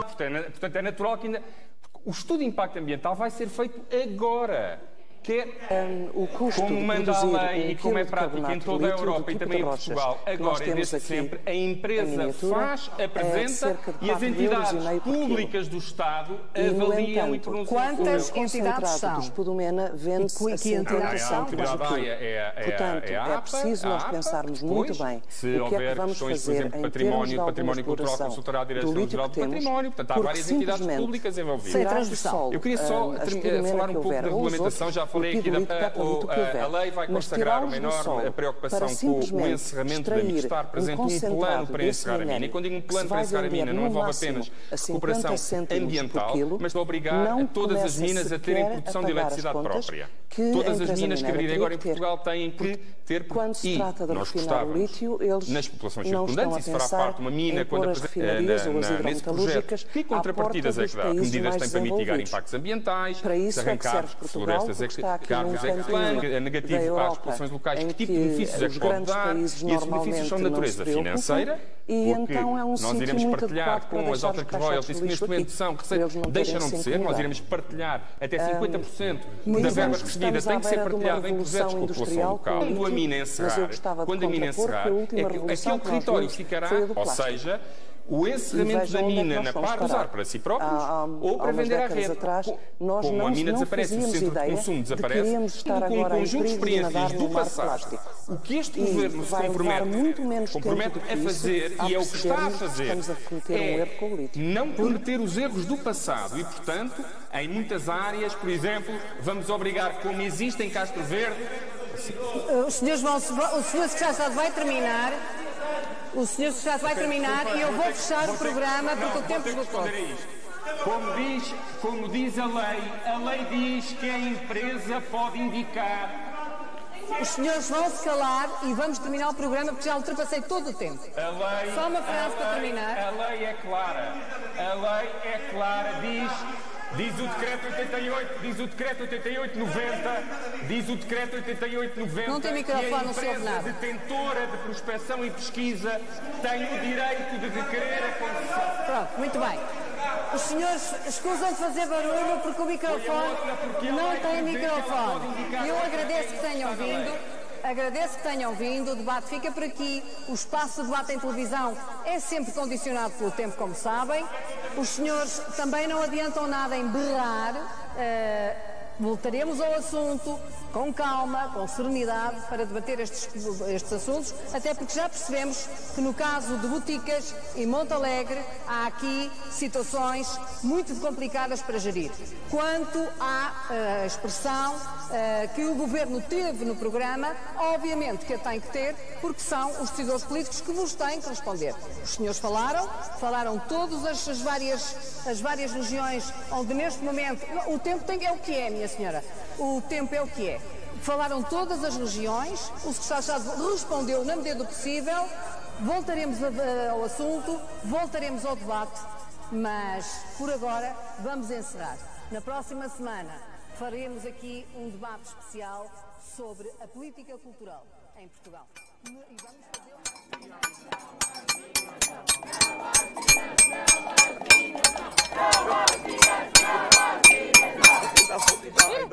Portanto, é Portanto, é natural que ainda. O estudo de impacto ambiental vai ser feito agora. Quer o custo como de manda a lei um e como é prática em toda a Europa e também em Portugal, agora e temos desde sempre, a em empresa faz, é apresenta e as e entidades públicas do Estado E, avaliam e entanto, pronunciam quantas entidades concentrado são? do Spodumena vende-se E que- a entidades 100 são? A autoridade por quilo. é, é, é, Portanto, é, é preciso nós pensarmos muito bem se o que é houver que vamos questões, por fazer exemplo, de em património, termos de património cultural, consultará a do Direção lítio Geral que do Património, portanto há várias entidades públicas envolvidas. Eu queria só termi- Spodumena falar um pouco da regulamentação, já falei o aqui da a, que houver. a lei vai consagrar uma enorme preocupação com o encerramento da mina, estar presente um plano para encerrar a mina. E quando digo um plano para encerrar a mina, não envolve apenas a 50 recuperação ambiental, mas obrigar todas as minas a terem produção de eletricidade própria. que Todas as minas que abrirem agora em. Portugal têm que ter Quando se trata de nós o gostávamos, lítio, eles nas populações circundantes, isso fará parte de uma mina quando refinarias na- ou nesse projeto. Que contrapartidas é que dá? Que medidas têm para mitigar impactos ambientais, Para isso se é que arrancar Portugal, florestas é num é que é negativo Europa, populações locais. Que tipo de benefícios é que pode dar? E esses benefícios são de natureza financeira, e então é um nós iremos muito partilhar para com as autarquias royalties, que neste momento são, para terem deixaram de ser, nós iremos partilhar até Ahm, 50% Mas da verba recebida tem que ser partilhada em projetos com a população local. Quando a mina encerrar, de quando a mina encerrar, é aquele território ficará, ou seja, o encerramento da é mina na par de usar para si próprios Há- há- ou para vender à rede. atrás, nós Como não, a mina não desaparece, o centro de consumo de desaparece, queríamos estar com um conjunto de de experiências do de passado. plástico. O que este E governo se compromete, muito menos compromete a isso fazer a e é o que está a que fazer estamos a um é erro com o lítio. não cometer os erros do passado e, portanto, em muitas áreas, por exemplo, vamos obrigar, como existe em Castro Verde, Uh, Os senhores vão, o senhor secretário vai terminar. O senhor secretário vai terminar e eu vou fechar o programa porque o tempo esgotou. Como diz, como diz a lei, a lei diz que a empresa pode indicar. Os senhores vão se calar e vamos terminar o programa porque já ultrapassei todo o tempo. A lei, Só uma frase a para lei- terminar. A lei é clara. A lei é clara, diz, diz o decreto 88, diz o decreto 8890, diz o decreto 8890 Não tem microfone, a não se ouve nada. detentora de prospecção e pesquisa tem o direito de requerer a concessão. Pronto, muito bem. Os senhores escusam de fazer barulho porque o microfone não tem microfone. Eu agradeço que tenham vindo. Agradeço que tenham vindo, o debate fica por aqui. O espaço de debate em televisão é sempre condicionado pelo tempo, como sabem. Os senhores também não adiantam nada em berrar. eh, voltaremos ao assunto com calma, com serenidade, para debater estes, estes assuntos, até porque já percebemos que no caso de Boticas e Monte Alegre há aqui situações muito complicadas para gerir. Quanto à eh, expressão eh, que o Governo teve no programa, obviamente que a tem que ter, porque são os decisores políticos que vos têm que responder. Os senhores falaram, falaram todas as, as várias, as várias regiões onde neste momento. O tempo tem, é o que é, minha senhora. O tempo é o que é. Falaram todas as regiões, o Secretário-Estado respondeu na medida do possível. Voltaremos ao assunto, voltaremos ao debate Mas, por agora, vamos encerrar. Na próxima semana faremos aqui um debate especial sobre a política cultural em Portugal. E vamos Querem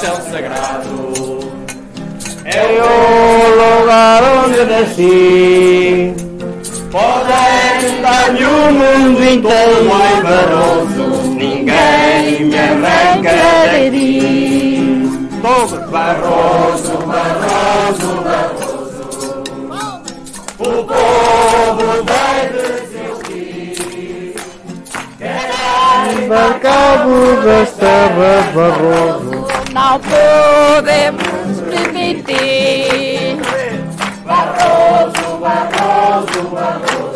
chão sagrado, é o lugar onde nasci. Podem dar-me o mundo inteiro, ai Barroso, ninguém me arranca daqui. Barroso, Barroso, Barroso, o povo Dar cabo das terras, Barroso. Não podemos permitir. Barroso, Barroso, Barroso,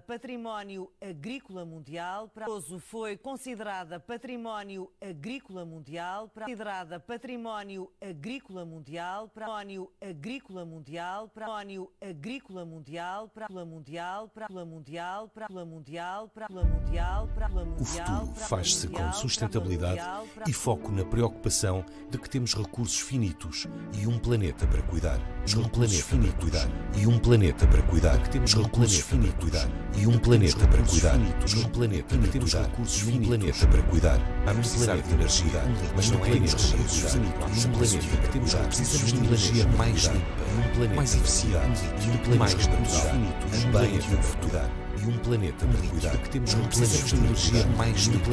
património agrícola mundial. Prazo foi considerada património agrícola mundial. Considerada património agrícola mundial. Património agrícola mundial. Património agrícola mundial. Para mundial. Para mundial. Para mundial. Para mundial. Para O mundial. futuro faz-se com sustentabilidade e foco na preocupação de que temos recursos finitos e um planeta para cuidar. Um planeta para cuidar e um planeta para cuidar. Que temos recursos finitos e um planeta para cuidar. Um planeta que temos recursos e um planeta para cuidar. Há precisar de energia, mas não é energia finitos. Um planeta. que temos precisamos de energia mais limpa, um planeta mais eficiente e um planeta mais natural. Um planeta para cuidar. e um planeta para cuidar. Que temos precisamos de energia mais limpa,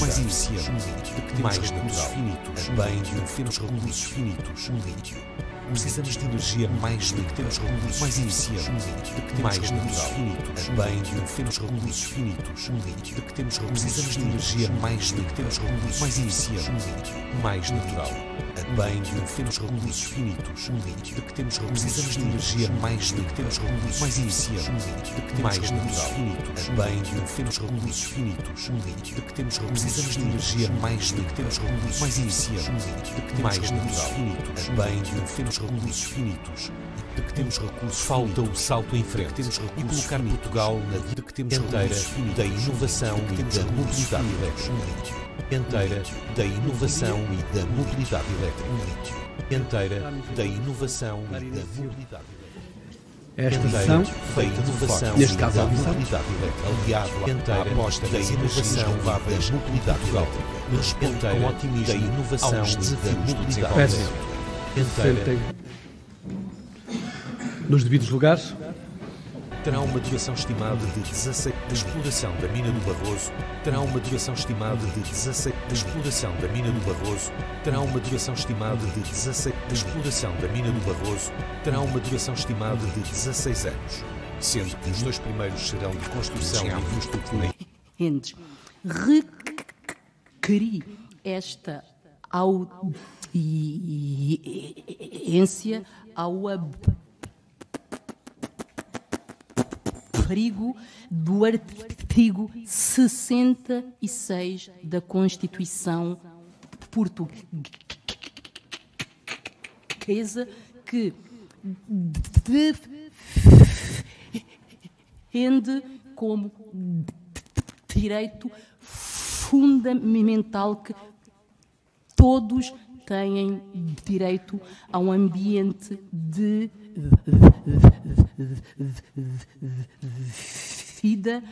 mais eficiente, de que temos mais recursos finitos, bem de um temos recursos finitos, um lítio. Precisamos de energia mais limpa, temos recursos mais eficiente, de que temos mais recursos finitos, bem de um temos recursos finitos, um. De que temos precisamos de energia mais limpa, temos recursos mais eficiente, um lítio, mais natural. Bem de um temos recursos finitos, um. De que temos precisamos de energia mais limpa, temos recursos mais eficiente, um lítio. De que temos mais finitos, bem de um temos recursos finitos, um. De que temos precisamos de energia mais limpa, temos recursos mais eficiente, um lítio. De que temos mais finitos, bem de um temos recursos finitos. De que temos recursos falta o salto em frente temos recursos e colocar Portugal na de que temos inteira da inovação e da mobilidade elétrica. Inteira da inovação e da mobilidade elétrica. Inteira da inovação e da mobilidade Esta inteira sessão, da feita de inovação neste caso da a mobilidade elétrica. Aliado à aposta da inovação e da mobilidade elétrica. Responde com otimismo da inovação e da mobilidade elétrica. inteira Sentem nos devidos lugares. terá uma duração estimada de 16 da exploração da mina do Barroso. Terá uma duração estimada de 16 da exploração da mina do Barroso. Terá uma duração estimada de 16 da exploração da mina do Barroso. Terá uma duração estimada de 16 anos sendo que os dois primeiros serão de construção e infraestrutura entes. Requeri esta audiência ao abrigo do artigo 66 da Constituição portuguesa que defende como direito fundamental que todos têm direito a um ambiente de vida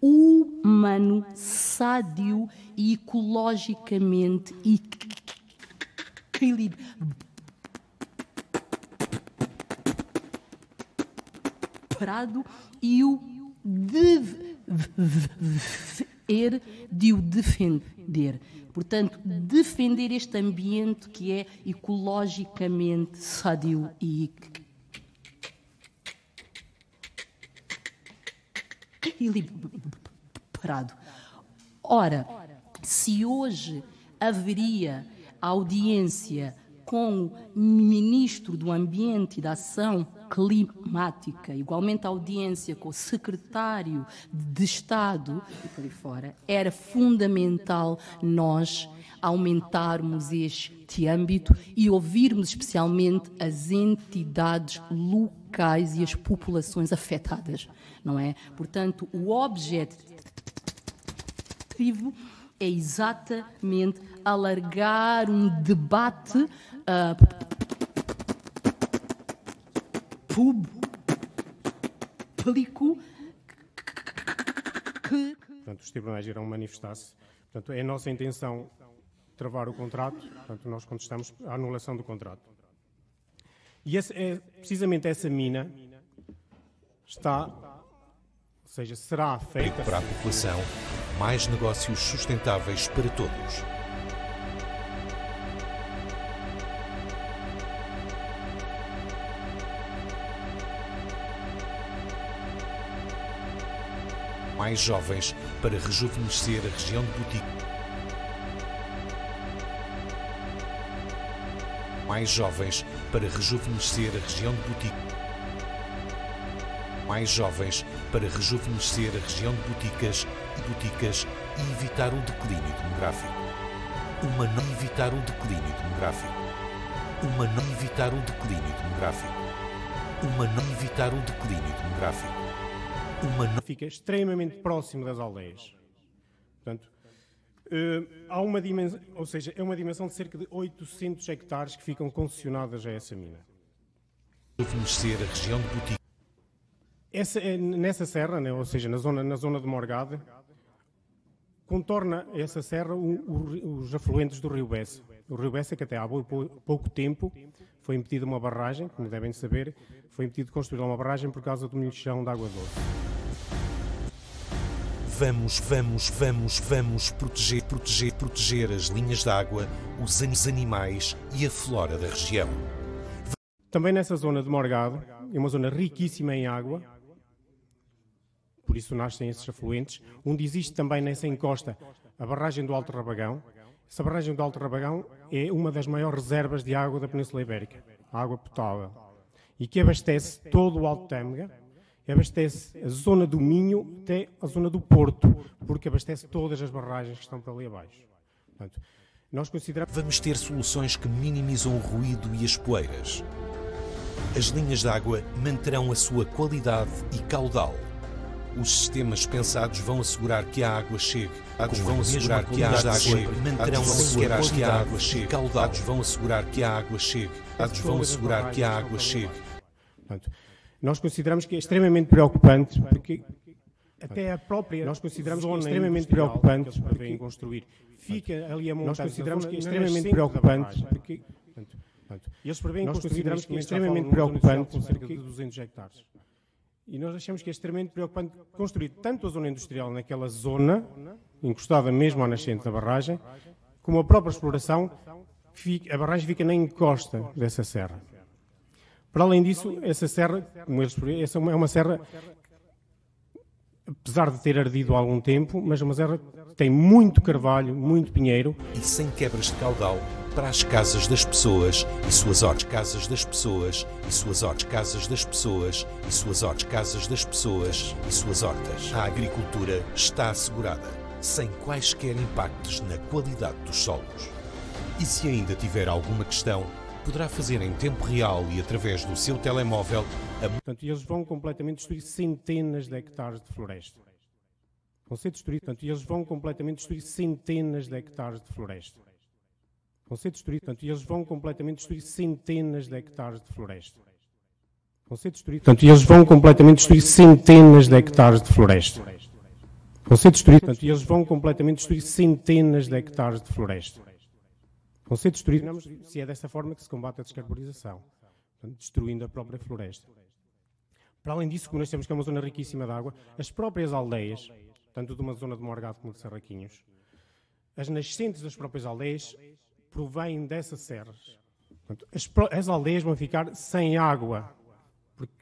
humano, sádio e ecologicamente equilibrado e o dever de o defender. Portanto, defender este ambiente que é ecologicamente sádio e equilibrado. Ora, se hoje haveria audiência com o Ministro do Ambiente e da Ação Climática, igualmente audiência com o Secretário de Estado e por aí fora, era fundamental nós aumentarmos este âmbito e ouvirmos especialmente as entidades locais e as populações afetadas, não é? Portanto, o objetivo é exatamente alargar um debate uh, público que Portanto, os tribunais irão manifestar-se. Portanto, é a nossa intenção travar o contrato. Portanto, nós contestamos a anulação do contrato. E esse é precisamente essa mina está, ou seja, será feita para a população mais negócios sustentáveis para todos mais jovens para rejuvenescer a região de Botico. Mais jovens para rejuvenescer a região de Botico. mais jovens para rejuvenescer a região de Boticas Boticas e evitar um declínio demográfico. Uma não evitar um declínio demográfico. Uma não evitar um declínio demográfico. Uma não evitar um declínio demográfico. Uma não Fica extremamente próximo das aldeias. Portanto, eh, há uma dimensão, ou seja, é uma dimensão de cerca de 800 hectares que ficam concessionadas a essa mina. rejuvenescer a região de Boticas. Essa, é, nessa serra, né, ou seja, na zona, na zona de Morgade, contorna essa serra o- o- os afluentes do Rio Bessa. O Rio Bessa, que até há pou- pou- pouco tempo foi impedido uma barragem, como devem saber, foi impedido construir uma barragem por causa do milchão de água doce. Vamos, vamos, vamos, vamos proteger, proteger, proteger as linhas de água, os an- os animais e a flora da região. Também nessa zona de Morgado, é uma zona riquíssima em água, por isso nascem esses afluentes, onde existe também nessa encosta a barragem do Alto Rabagão. Essa barragem do Alto Rabagão é uma das maiores reservas de água da Península Ibérica, água potável, e que abastece todo o Alto Tâmega, abastece a zona do Minho até a zona do Porto, porque abastece todas as barragens que estão por ali abaixo. Portanto, nós consideramos... Vamos ter soluções que minimizam o ruído e as poeiras. As linhas de água manterão a sua qualidade e caudal. Os sistemas pensados vão assegurar que a água chegue. Dados vão assegurar que a água chegue. Manterão a sua qualidade que a água chegue. Dados vão assegurar que a água chegue. Dados vão assegurar que a água chegue. Nós consideramos que é extremamente preocupante, porque até a própria nós consideramos que é extremamente preocupante porque construir fica ali a montar. Nós consideramos que é extremamente preocupante porque portanto, portanto, eles prevêem nós consideramos que é extremamente preocupante cerca de 200 hectares. E nós achamos que é extremamente preocupante construir tanto a zona industrial naquela zona, encostada mesmo à nascente da barragem, como a própria exploração, a barragem fica na encosta dessa serra. Para além disso, essa serra, como eles essa é uma- é serra, apesar de ter ardido há algum tempo, mas é uma serra que tem muito carvalho, muito pinheiro. E sem quebras de caudal para as casas das pessoas e suas hortas. Casas das pessoas e suas hortas. Casas das pessoas e suas hortas. Casas das pessoas e suas hortas. A agricultura está assegurada, sem quaisquer impactos na qualidade dos solos. E se ainda tiver alguma questão, poderá fazer em tempo real e através do seu telemóvel a Portanto, eles vão completamente destruir centenas de hectares de floresta. Vão ser destruídos. Portanto, eles vão completamente destruir centenas de hectares de floresta. Vão ser destruídos. Portanto, eles vão completamente destruir centenas de hectares de floresta. Vão ser destruídos. Portanto, eles vão completamente destruir centenas de hectares de floresta. Vão ser destruídos. Portanto, eles vão completamente destruir centenas de hectares de floresta. Vão ser destruídos. Se é dessa forma que se combate a descarbonização, portanto, destruindo a própria floresta. Para além disso, como nós temos que é uma zona riquíssima de água, as próprias aldeias, tanto de uma zona de Morgado como de Serraquinhos, as nascentes das próprias aldeias provêm dessas serras. Portanto, as, as aldeias vão ficar sem água, porque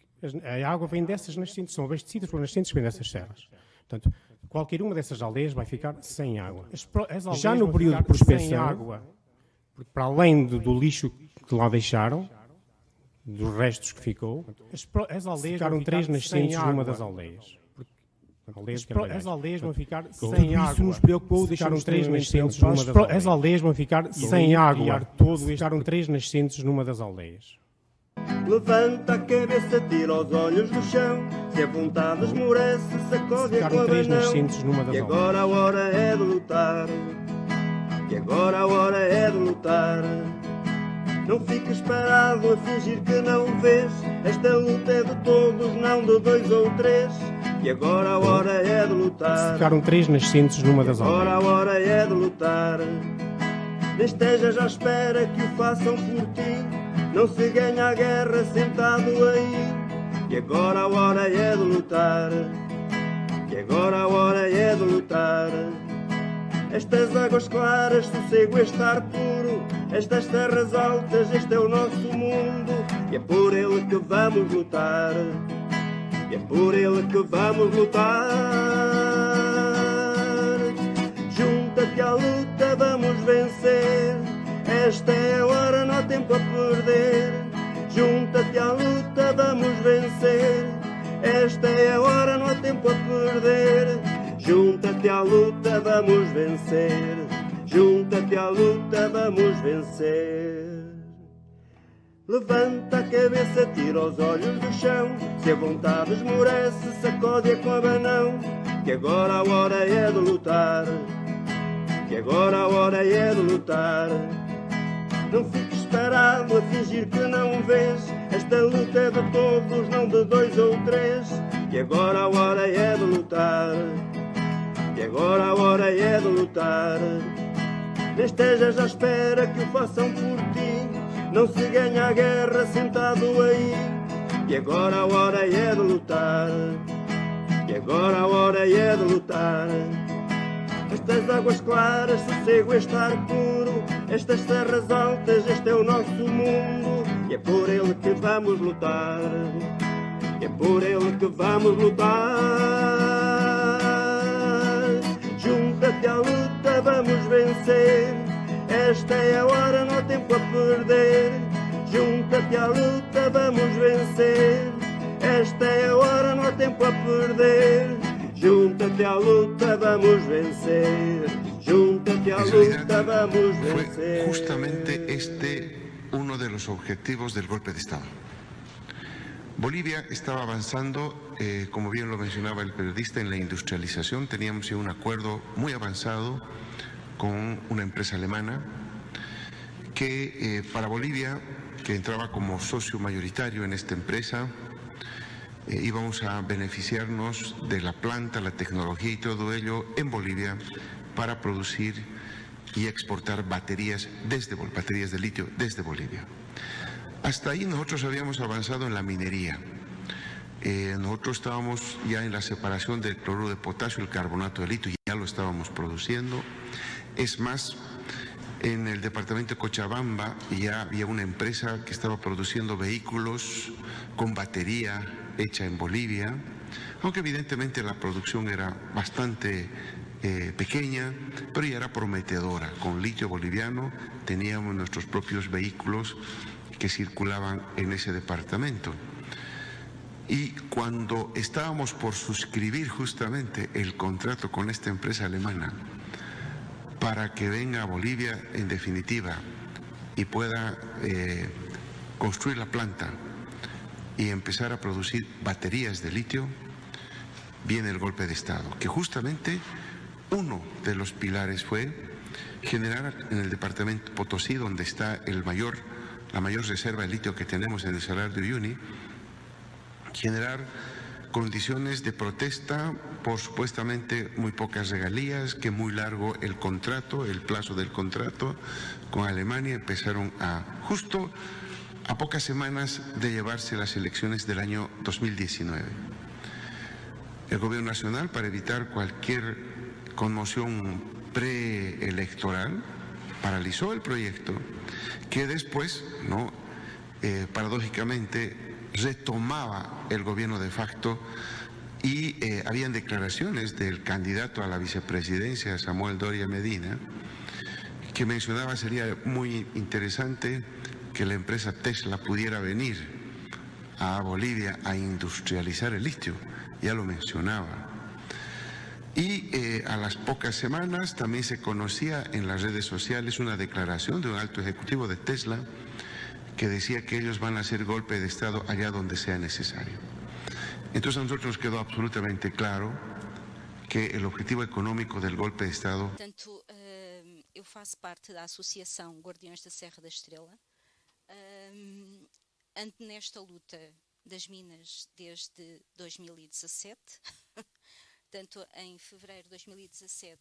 a água vem dessas nascentes, são abastecidas por nascentes que vêm dessas serras. Portanto, qualquer uma dessas aldeias vai ficar sem água. As as Já no período de prospecção, água. porque para além do, do lixo que lá deixaram, dos restos que ficou, as, as aldeias ficaram três nascentes numa das aldeias. Aldeias As aldeias vão ficar sem isso água. nos preocupou, deixaram três três nascentes aldeias. aldeias. As aldeias vão ficar sem água. Todo ficaram três nascentes numa das aldeias. Levanta a cabeça, tira os olhos do chão. Se a vontade esmorece, sacode a Ficaram cova três nascentes numa das E agora a hora é de lutar. E agora a hora é de lutar. Não fiques parado a fingir que não vês. Esta luta é de todos, não de dois ou três. E agora a hora é de lutar. Ficaram três nascentes numa das Agora aldeias. a hora é de lutar. Nem estejas à espera que o façam por ti. Não se ganha a guerra sentado aí. E agora a hora é de lutar. E agora a hora é de lutar. Estas águas claras, sossego é estar puro. Estas terras altas, este é o nosso mundo. E é por ele que vamos lutar. E é por ele que vamos lutar. Junta-te à luta, vamos vencer. Esta é a hora, não há tempo a perder. Junta-te à luta, vamos vencer. Esta é a hora, não há tempo a perder. Junta-te à luta, vamos vencer. Junta-te à luta, vamos vencer. Levanta a cabeça, tira os olhos do chão. Se a vontade esmorece, sacode-a com abanão. Que agora a hora é de lutar. Que agora a hora é de lutar. Não fiques parado a fingir que não vês. Esta luta é de todos, não de dois ou três. Que agora a hora é de lutar. Que agora a hora é de lutar. Nem estejas à espera que o façam por ti. Não se ganha a guerra sentado aí. E agora a hora é de lutar. E agora a hora é de lutar. Estas águas claras, sossego e estar puro. Estas serras altas, este é o nosso mundo. E é por ele que vamos lutar. E é por ele que vamos lutar. Vencer. Esta é a hora, não há tempo a perder. Junta-te à luta, vamos vencer. Esta é a hora, não há tempo a perder. Júntate à luta, vamos vencer. Júntate à luta, vamos vencer. Fue justamente este uno de los objetivos del golpe de Estado. Bolivia estaba avanzando, eh, como bien lo mencionaba el periodista, en la industrialización. Teníamos un acuerdo muy avanzado con una empresa alemana que eh, para Bolivia, que entraba como socio mayoritario en esta empresa, eh, íbamos a beneficiarnos de la planta, la tecnología y todo ello en Bolivia para producir y exportar baterías desde baterías de litio desde Bolivia. Hasta ahí nosotros habíamos avanzado en la minería. Eh, nosotros estábamos ya en la separación del cloruro de potasio y el carbonato de litio, ya lo estábamos produciendo. Es más, en el departamento de Cochabamba ya había una empresa que estaba produciendo vehículos con batería hecha en Bolivia, aunque evidentemente la producción era bastante eh, pequeña, pero ya era prometedora. Con litio boliviano teníamos nuestros propios vehículos que circulaban en ese departamento. Y cuando estábamos por suscribir justamente el contrato con esta empresa alemana para que venga a Bolivia en definitiva y pueda eh, construir la planta y empezar a producir baterías de litio, viene el golpe de Estado, que justamente uno de los pilares fue generar en el departamento Potosí, donde está el mayor, la mayor reserva de litio que tenemos en el Salar de Uyuni, generar condiciones de protesta por supuestamente muy pocas regalías, que muy largo el contrato, el plazo del contrato con Alemania, empezaron a, justo a pocas semanas de llevarse las elecciones del año 2019. El Gobierno Nacional, para evitar cualquier conmoción preelectoral, paralizó el proyecto, que después, ¿no? Eh, paradójicamente, retomaba el gobierno de facto y eh, habían declaraciones del candidato a la vicepresidencia, Samuel Doria Medina, que mencionaba sería muy interesante que la empresa Tesla pudiera venir a Bolivia a industrializar el litio, ya lo mencionaba. Y eh, a las pocas semanas también se conocía en las redes sociales una declaración de un alto ejecutivo de Tesla que decía que ellos van a hacer golpe de Estado allá donde sea necesario. Entonces a nosotros nos quedó absolutamente claro que el objetivo económico del golpe de Estado Portanto, eh, eu faço parte da Associação Guardiões da Serra da Estrela. Um, ando nesta luta das minas desde 2017. Portanto, em fevereiro de 2017,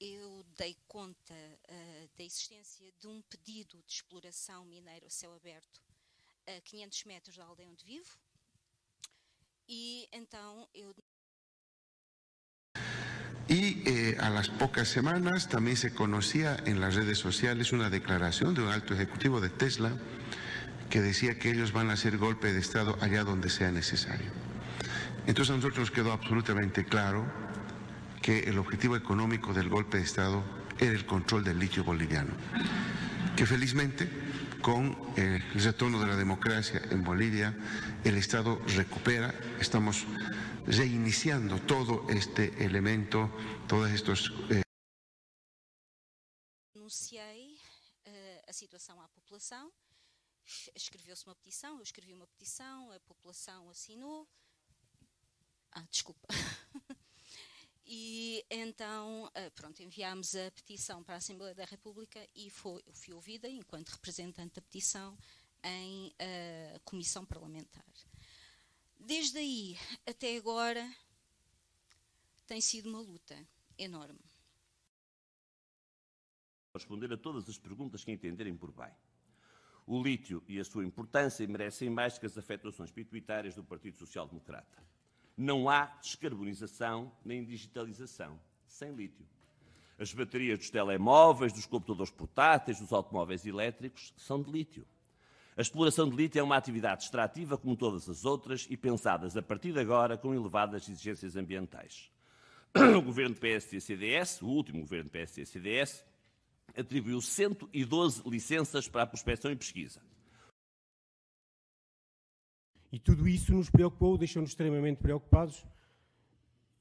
eu dei conta uh, da existência de um pedido de exploração mineira a céu aberto a 500 metros da aldeia onde vivo. E então eu Y eh, a las pocas semanas también se conocía en las redes sociales una declaración de un alto ejecutivo de Tesla que decía que ellos van a hacer golpe de Estado allá donde sea necesario. Entonces a nosotros nos quedó absolutamente claro que el objetivo económico del golpe de Estado era el control del litio boliviano, que felizmente con el retorno de la democracia en Bolivia, el Estado recupera, estamos reiniciando todo este elemento, todos estos... Eh... Anunciei uh, a situação à população, escreveu-se uma petição, eu escrevi uma petição, a população assinou. Ah, desculpa. E então, pronto, enviámos a petição para a Assembleia da República e foi, eu fui ouvida enquanto representante da petição em uh, comissão parlamentar. Desde aí até agora tem sido uma luta enorme. Responder a todas as perguntas que entenderem por bem. O lítio e a sua importância merecem mais que as afetações pituitárias do Partido Social Democrata. Não há descarbonização nem digitalização sem lítio. As baterias dos telemóveis, dos computadores portáteis, dos automóveis elétricos são de lítio. A exploração de lítio é uma atividade extrativa como todas as outras e pensadas a partir de agora com elevadas exigências ambientais. O governo PSD-CDS, o último governo PSD-CDS, atribuiu 112 licenças para a prospecção e pesquisa. E tudo isso nos preocupou, deixou-nos extremamente preocupados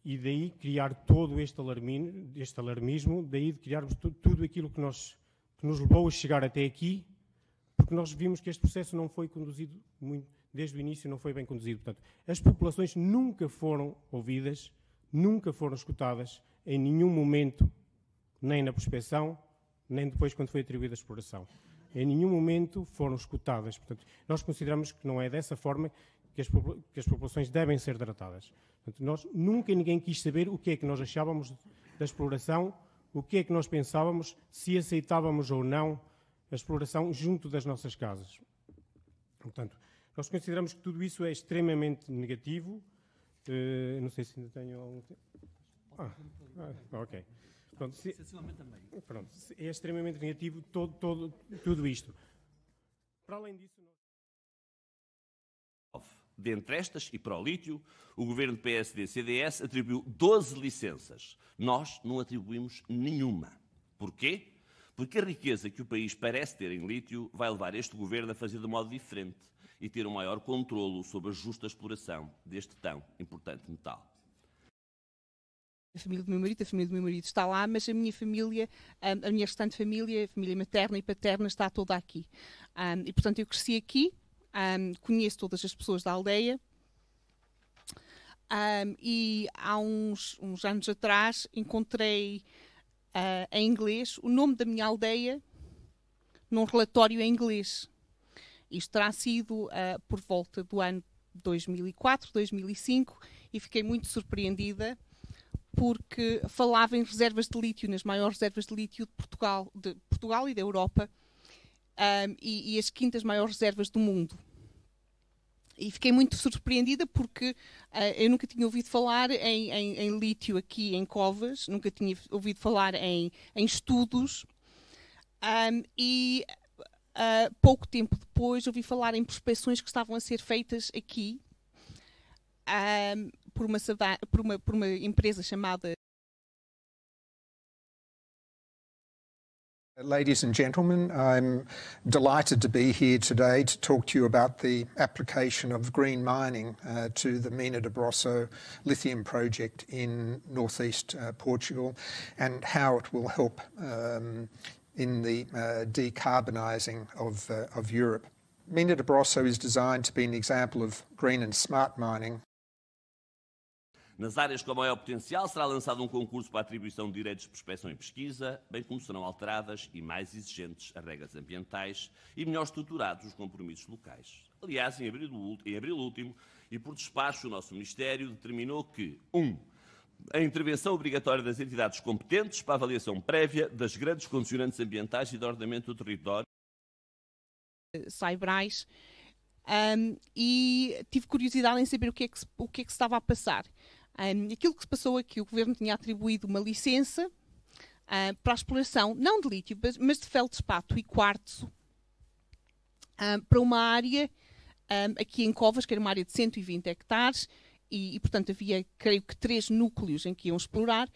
e daí criar todo este alarmismo, este alarmismo daí de criarmos tudo, aquilo que, nós, que nos levou a chegar até aqui, porque nós vimos que este processo não foi conduzido, muito, desde o início não foi bem conduzido. Portanto, as populações nunca foram ouvidas, nunca foram escutadas, em nenhum momento, nem na prospecção, nem depois quando foi atribuída a exploração em nenhum momento foram escutadas. Portanto, nós consideramos que não é dessa forma que as, que as populações devem ser tratadas. Portanto, nós nunca ninguém quis saber o que é que nós achávamos da exploração, o que é que nós pensávamos, se aceitávamos ou não a exploração junto das nossas casas. Portanto, nós consideramos que tudo isso é extremamente negativo. Uh, não sei se ainda tenho algum tempo. Ah, ah, ok. Pronto, se, pronto, é extremamente negativo todo, todo, tudo isto. Para além disso. Dentre estas e para o lítio, o governo PSD-CDS atribuiu 12 licenças. Nós não atribuímos nenhuma. Porquê? Porque a riqueza que o país parece ter em lítio vai levar este governo a fazer de modo diferente e ter um maior controlo sobre a justa exploração deste tão importante metal a família do meu marido, a família do meu marido está lá, mas a minha família, a minha restante família, a família materna e paterna está toda aqui. Um, e portanto eu cresci aqui, um, conheço todas as pessoas da aldeia. Um, e há uns, uns, anos atrás encontrei uh, em inglês o nome da minha aldeia num relatório em inglês. Isto terá sido uh, por volta do ano 2004, 2005 e fiquei muito surpreendida porque falava em reservas de lítio, nas maiores reservas de lítio de Portugal, de Portugal e da Europa, um, e, e, as quintas maiores reservas do mundo. E fiquei muito surpreendida porque uh, eu nunca tinha ouvido falar em, em, em, lítio aqui em Covas, nunca tinha ouvido falar em, em estudos, um, e uh, pouco tempo depois ouvi falar em prospecções que estavam a ser feitas aqui. Um, por uma, por uma, por uma empresa chamada Ladies and gentlemen, I'm delighted to be here today to talk to you about the application of green mining uh, to the Mina de Brosso lithium project in northeast uh, Portugal and how it will help um, in the uh, decarbonising of, uh, of Europe. Mina de Brosso is designed to be an example of green and smart mining Nas áreas com maior potencial será lançado um concurso para a atribuição de direitos de prospecção e pesquisa, bem como serão alteradas e mais exigentes as regras ambientais e melhor estruturados os compromissos locais. Aliás, em abril, em abril último, e por despacho, o nosso Ministério determinou que 1. Um, a intervenção obrigatória das entidades competentes para avaliação prévia das grandes condicionantes ambientais e de ordenamento do território. Saibrais, um, e tive curiosidade em saber o que é que o que é que se estava a passar. Um, aquilo que se passou aqui, o governo tinha atribuído uma licença uh, para a exploração, não de lítio, mas de feldspato e quartzo, para uma área um, aqui em Covas, que era uma área de 120 hectares, e, e, portanto havia, creio que, três núcleos em que iam explorar,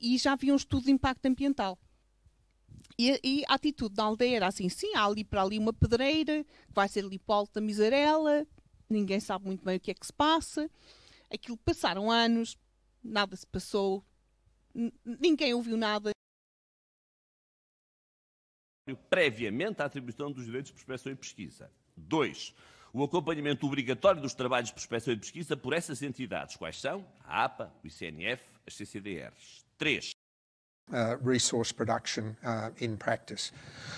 e já havia um estudo de impacto ambiental. E, e, a atitude da aldeia era assim: sim, há ali para ali uma pedreira, que vai ser ali para da Miserela, ninguém sabe muito bem o que é que se passa. Aquilo passaram anos, nada se passou, ninguém ouviu nada. Previamente à atribuição dos direitos de prospecção e pesquisa. 2. O acompanhamento obrigatório dos trabalhos de prospecção e pesquisa por essas entidades. Quais são? A APA, o ICNF, as CCDRs. 3. Uh, resource production uh, in practice.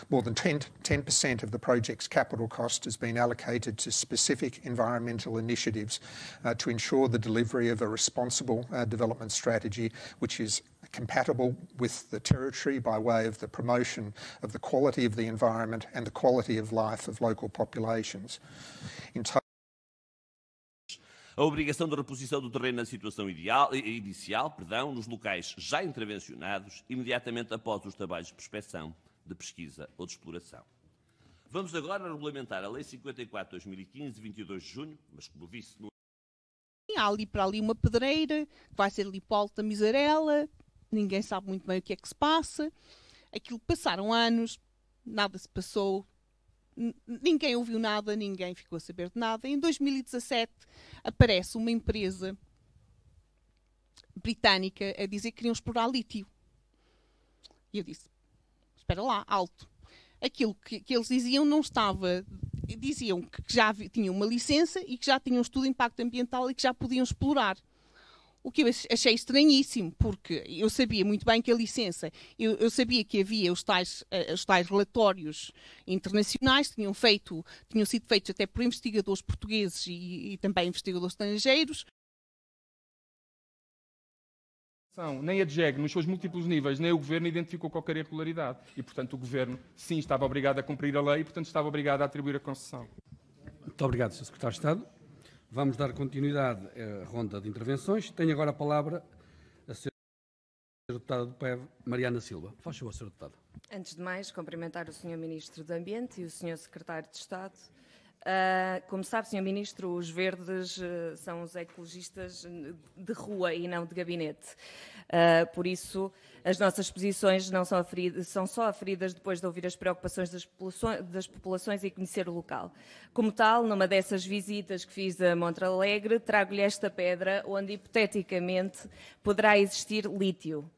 More than 10, percent of the project's capital cost has been allocated to specific environmental initiatives uh, to ensure the delivery of a responsible development strategy which is compatible with the territory by way of the promotion of the quality of the environment and the quality of life of local populations. In a obrigação de reposição do terreno na situação ideal, inicial perdão, nos locais já intervencionados, imediatamente após os trabalhos de prospecção, de pesquisa ou de exploração. Vamos agora regulamentar a Lei 54 de 2015, 22 de junho, mas como vice no há ali para ali uma pedreira, que vai ser ali da Miserela, ninguém sabe muito bem o que é que se passa. Aquilo passaram anos, nada se passou, ninguém ouviu nada, ninguém ficou a saber de nada. Em 2017 aparece uma empresa britânica a dizer que queriam explorar lítio. E eu disse: espera lá, alto. Aquilo que, que eles diziam não estava. Diziam que já tinham uma licença e que já tinham um estudo de impacto ambiental e que já podiam explorar. O que eu achei estranhíssimo, porque eu sabia muito bem que a licença, eu, eu sabia que havia os tais, uh, os tais relatórios internacionais, tinham, feito, tinham sido feitos até por investigadores portugueses e, e também investigadores estrangeiros, nem a DGEG, nos seus múltiplos níveis, nem o Governo identificou qualquer irregularidade. E, portanto, o Governo, sim, estava obrigado a cumprir a lei e, portanto, estava obrigado a atribuir a concessão. Muito obrigado, Sr. Secretário de Estado. Vamos dar continuidade à ronda de intervenções. Tenho agora a palavra a Sra. Deputada do PEV, Mariana Silva. Faz favor, Sra. Deputada. Antes de mais, cumprimentar o Sr. Ministro do Ambiente e o Sr. Secretário de Estado. Uh, como sabe, Sr. Ministro, os verdes uh, são os ecologistas de rua e não de gabinete. Uh, por isso, as nossas posições não são, aferidas, são, só aferidas depois de ouvir as preocupações das das populações, e conhecer o local. Como tal, numa dessas visitas que fiz a Montalegre, trago-lhe esta pedra onde, hipoteticamente, poderá existir lítio.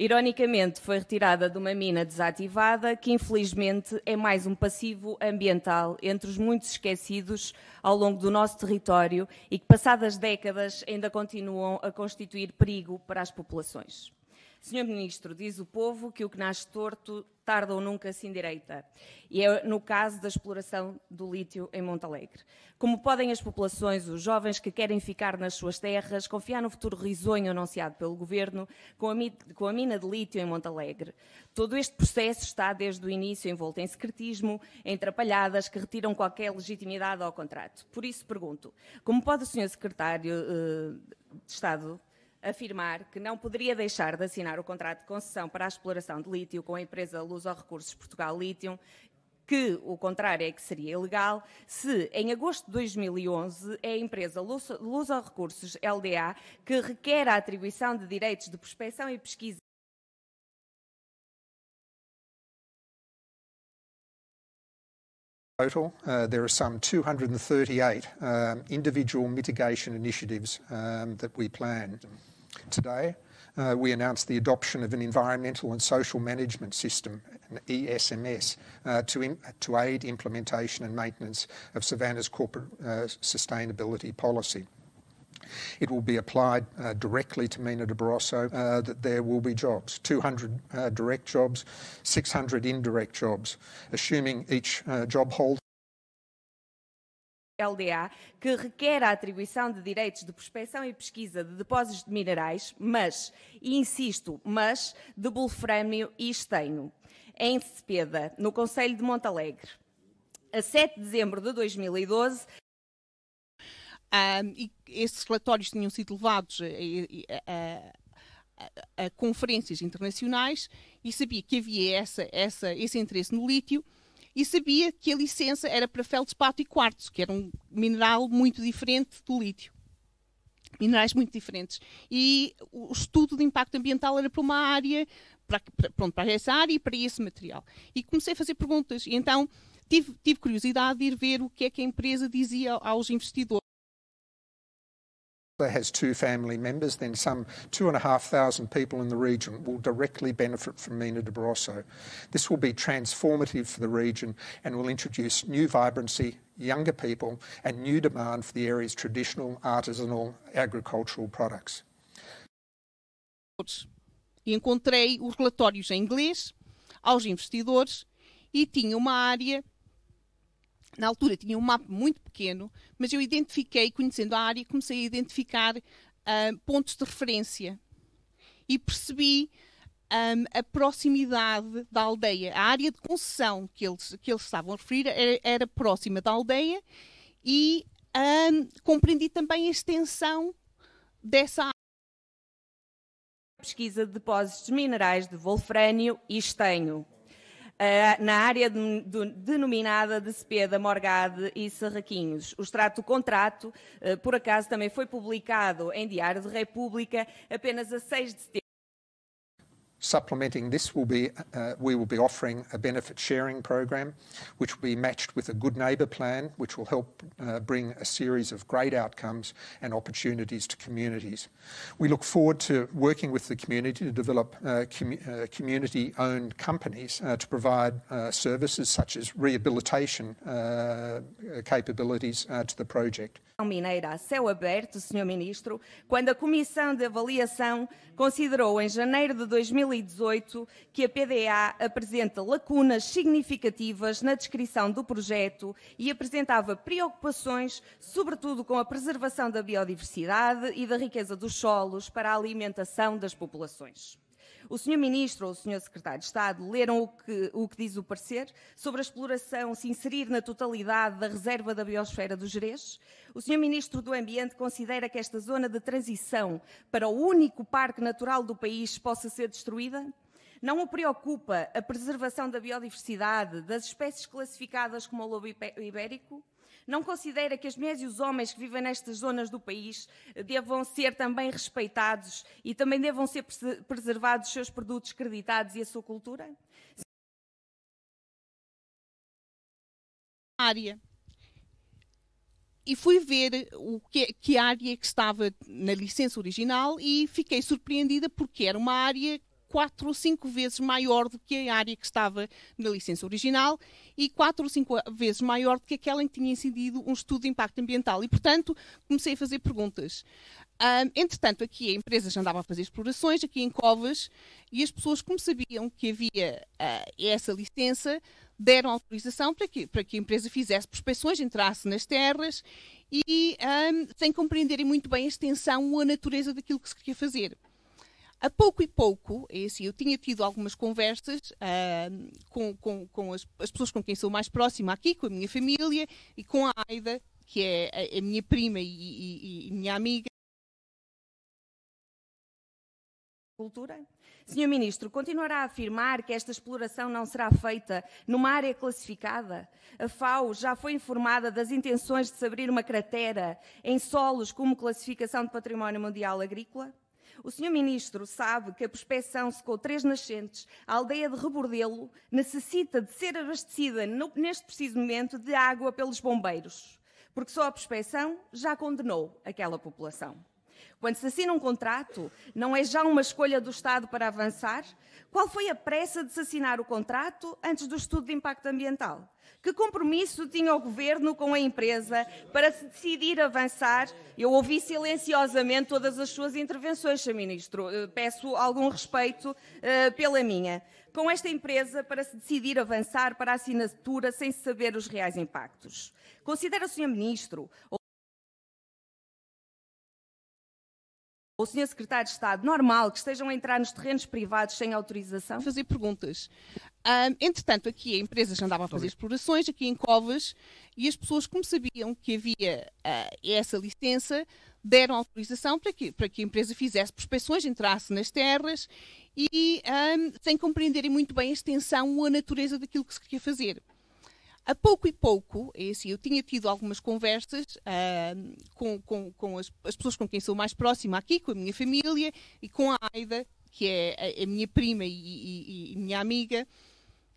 Ironicamente, foi retirada de uma mina desativada que, infelizmente, é mais um passivo ambiental entre os muitos esquecidos ao longo do nosso território e que, passadas décadas, ainda continuam a constituir perigo para as populações. Senhor Ministro, diz o povo que o que nasce torto tarda ou nunca se endireita. E é no caso da exploração do lítio em Montalegre. Como podem as populações, os jovens que querem ficar nas suas terras, confiar no futuro risonho anunciado pelo Governo com a, com a mina de lítio em Montalegre? Todo este processo está desde o início envolto em secretismo, em atrapalhadas que retiram qualquer legitimidade ao contrato. Por isso pergunto, como pode o Sr. Secretário uh, de Estado afirmar que não poderia deixar de assinar o contrato de concessão para a exploração de lítio com a empresa Luso Recursos Portugal Lítio, que o contrário é que seria ilegal, se em agosto de 2011 é a empresa Luso Recursos LDA que requer a atribuição de direitos de prospecção e pesquisa total, uh, there are some 238 um, individual mitigation initiatives um, that we plan. Today, uh, we announced the adoption of an environmental and social management system, an ESMS, uh, to, aid implementation and maintenance of Savannah's corporate uh, sustainability policy. It will be applied directly to Mina de Barroso that there will be jobs 200 uh, direct jobs, 600 indirect jobs, assuming each job holder. LDA, que requer a atribuição de direitos de prospecção e pesquisa de depósitos de minerais, mas, e insisto, mas, de wolframio e estanho, em Cepeda, no Conselho de Montalegre. A 7 de dezembro de 2012, um, e esses relatórios tinham sido levados a, a, a, a, conferências internacionais e sabia que havia essa, essa, esse interesse no lítio e sabia que a licença era para feldspato e quartzo, que era um mineral muito diferente do lítio. Minerais muito diferentes. E o estudo de impacto ambiental era para uma área para, para, pronto, para essa área e para esse material. E comecei a fazer perguntas. E então tive, tive curiosidade de ir ver o que é que a empresa dizia aos investidores. Has two family members, then some two and a half thousand people in the region will directly benefit from Mina de Barroso. This will be transformative for the region and will introduce new vibrancy, younger people, and new demand for the area's traditional artisanal agricultural products. Encontrei os relatórios em inglês aos investidores e tinha uma área na altura tinha um mapa muito pequeno, mas eu identifiquei, conhecendo a área, comecei a identificar uh, pontos de referência e percebi um, a proximidade da aldeia. A área de concessão que eles, que eles estavam a referir era, era próxima da aldeia e um, compreendi também a extensão dessa área. Pesquisa de depósitos minerais de wolfrânio e estanho. Uh, na área de, de, denominada de Cepeda, Morgade e Serraquinhos. O extrato do contrato, uh, por acaso, também foi publicado em Diário de República apenas a 6 de setembro. Supplementing this will be, uh, we will be offering a benefit sharing program, which will be matched with a good neighbour plan, which will help uh, bring a series of great outcomes and opportunities to communities. We look forward to working with the community to develop uh, com community-owned companies to provide services such as rehabilitation capabilities to the project. Mineira a céu aberto, Sr. Ministro, quando a Comissão de Avaliação considerou em janeiro de 2018 que a PDA apresenta lacunas significativas na descrição do projeto e apresentava preocupações, sobretudo com a preservação da biodiversidade e da riqueza dos solos para a alimentação das populações. O Sr. Ministro ou o Sr. Secretário de Estado leram o que, o que diz o parecer sobre a exploração se inserir na totalidade da reserva da biosfera do Jerez? O Sr. Ministro do Ambiente considera que esta zona de transição para o único parque natural do país possa ser destruída? Não o preocupa a preservação da biodiversidade das espécies classificadas como o lobo ibérico? Não considera que as mulheres e os homens que vivem nestas zonas do país devam ser também respeitados e também devam ser preservados os seus produtos creditados e a sua cultura? Área. E fui ver o que, que área que estava na licença original e fiquei surpreendida porque era uma área quatro ou cinco vezes maior do que a área que estava na licença original e quatro ou cinco vezes maior do que aquela em que tinha incidido um estudo de impacto ambiental. E, portanto, comecei a fazer perguntas. Um, entretanto, aqui a empresa já andava a fazer explorações, aqui em Covas, e as pessoas, como sabiam que havia uh, essa licença, deram autorização para que, para que a empresa fizesse prospecções, entrasse nas terras e um, sem compreenderem muito bem a extensão ou a natureza daquilo que se queria fazer. A pouco e pouco, é assim, eu tinha tido algumas conversas uh, com, com, com as, as, pessoas com quem sou mais próxima aqui, com a minha família e com a Aida, que é a, a minha prima e, e, e minha amiga. Cultura? Senhor Ministro, continuará a afirmar que esta exploração não será feita numa área classificada? A FAO já foi informada das intenções de se abrir uma cratera em solos como classificação de património mundial agrícola? O Sr. Ministro sabe que a prospeção secou três nascentes. A aldeia de Rebordelo necessita de ser abastecida neste preciso momento de água pelos bombeiros, porque só a prospeção já condenou aquela população. Quando se assina um contrato, não é já uma escolha do Estado para avançar? Qual foi a pressa de se assinar o contrato antes do estudo de impacto ambiental? Que compromisso tinha o governo com a empresa para se decidir avançar? Eu ouvi silenciosamente todas as suas intervenções, Sr. Ministro. Eh, peço algum respeito uh, pela minha. Com esta empresa para se decidir avançar para a assinatura sem saber os reais impactos. Considera Sr. Ministro o Sr. Secretário de Estado normal que estejam a entrar nos terrenos privados sem autorização? Fazer perguntas. Um, entretanto, aqui a empresa já andava a fazer explorações, aqui em Covas, e as pessoas, como sabiam que havia uh, essa licença, deram autorização para que, para que a empresa fizesse prospecções, entrasse nas terras e um, sem compreenderem muito bem a extensão ou a natureza daquilo que se queria fazer. A pouco e pouco, é assim, eu tinha tido algumas conversas uh, com, com, com as, as, pessoas com quem sou mais próxima aqui, com a minha família e com a Aida, que é a, a minha prima e, e, e, minha amiga,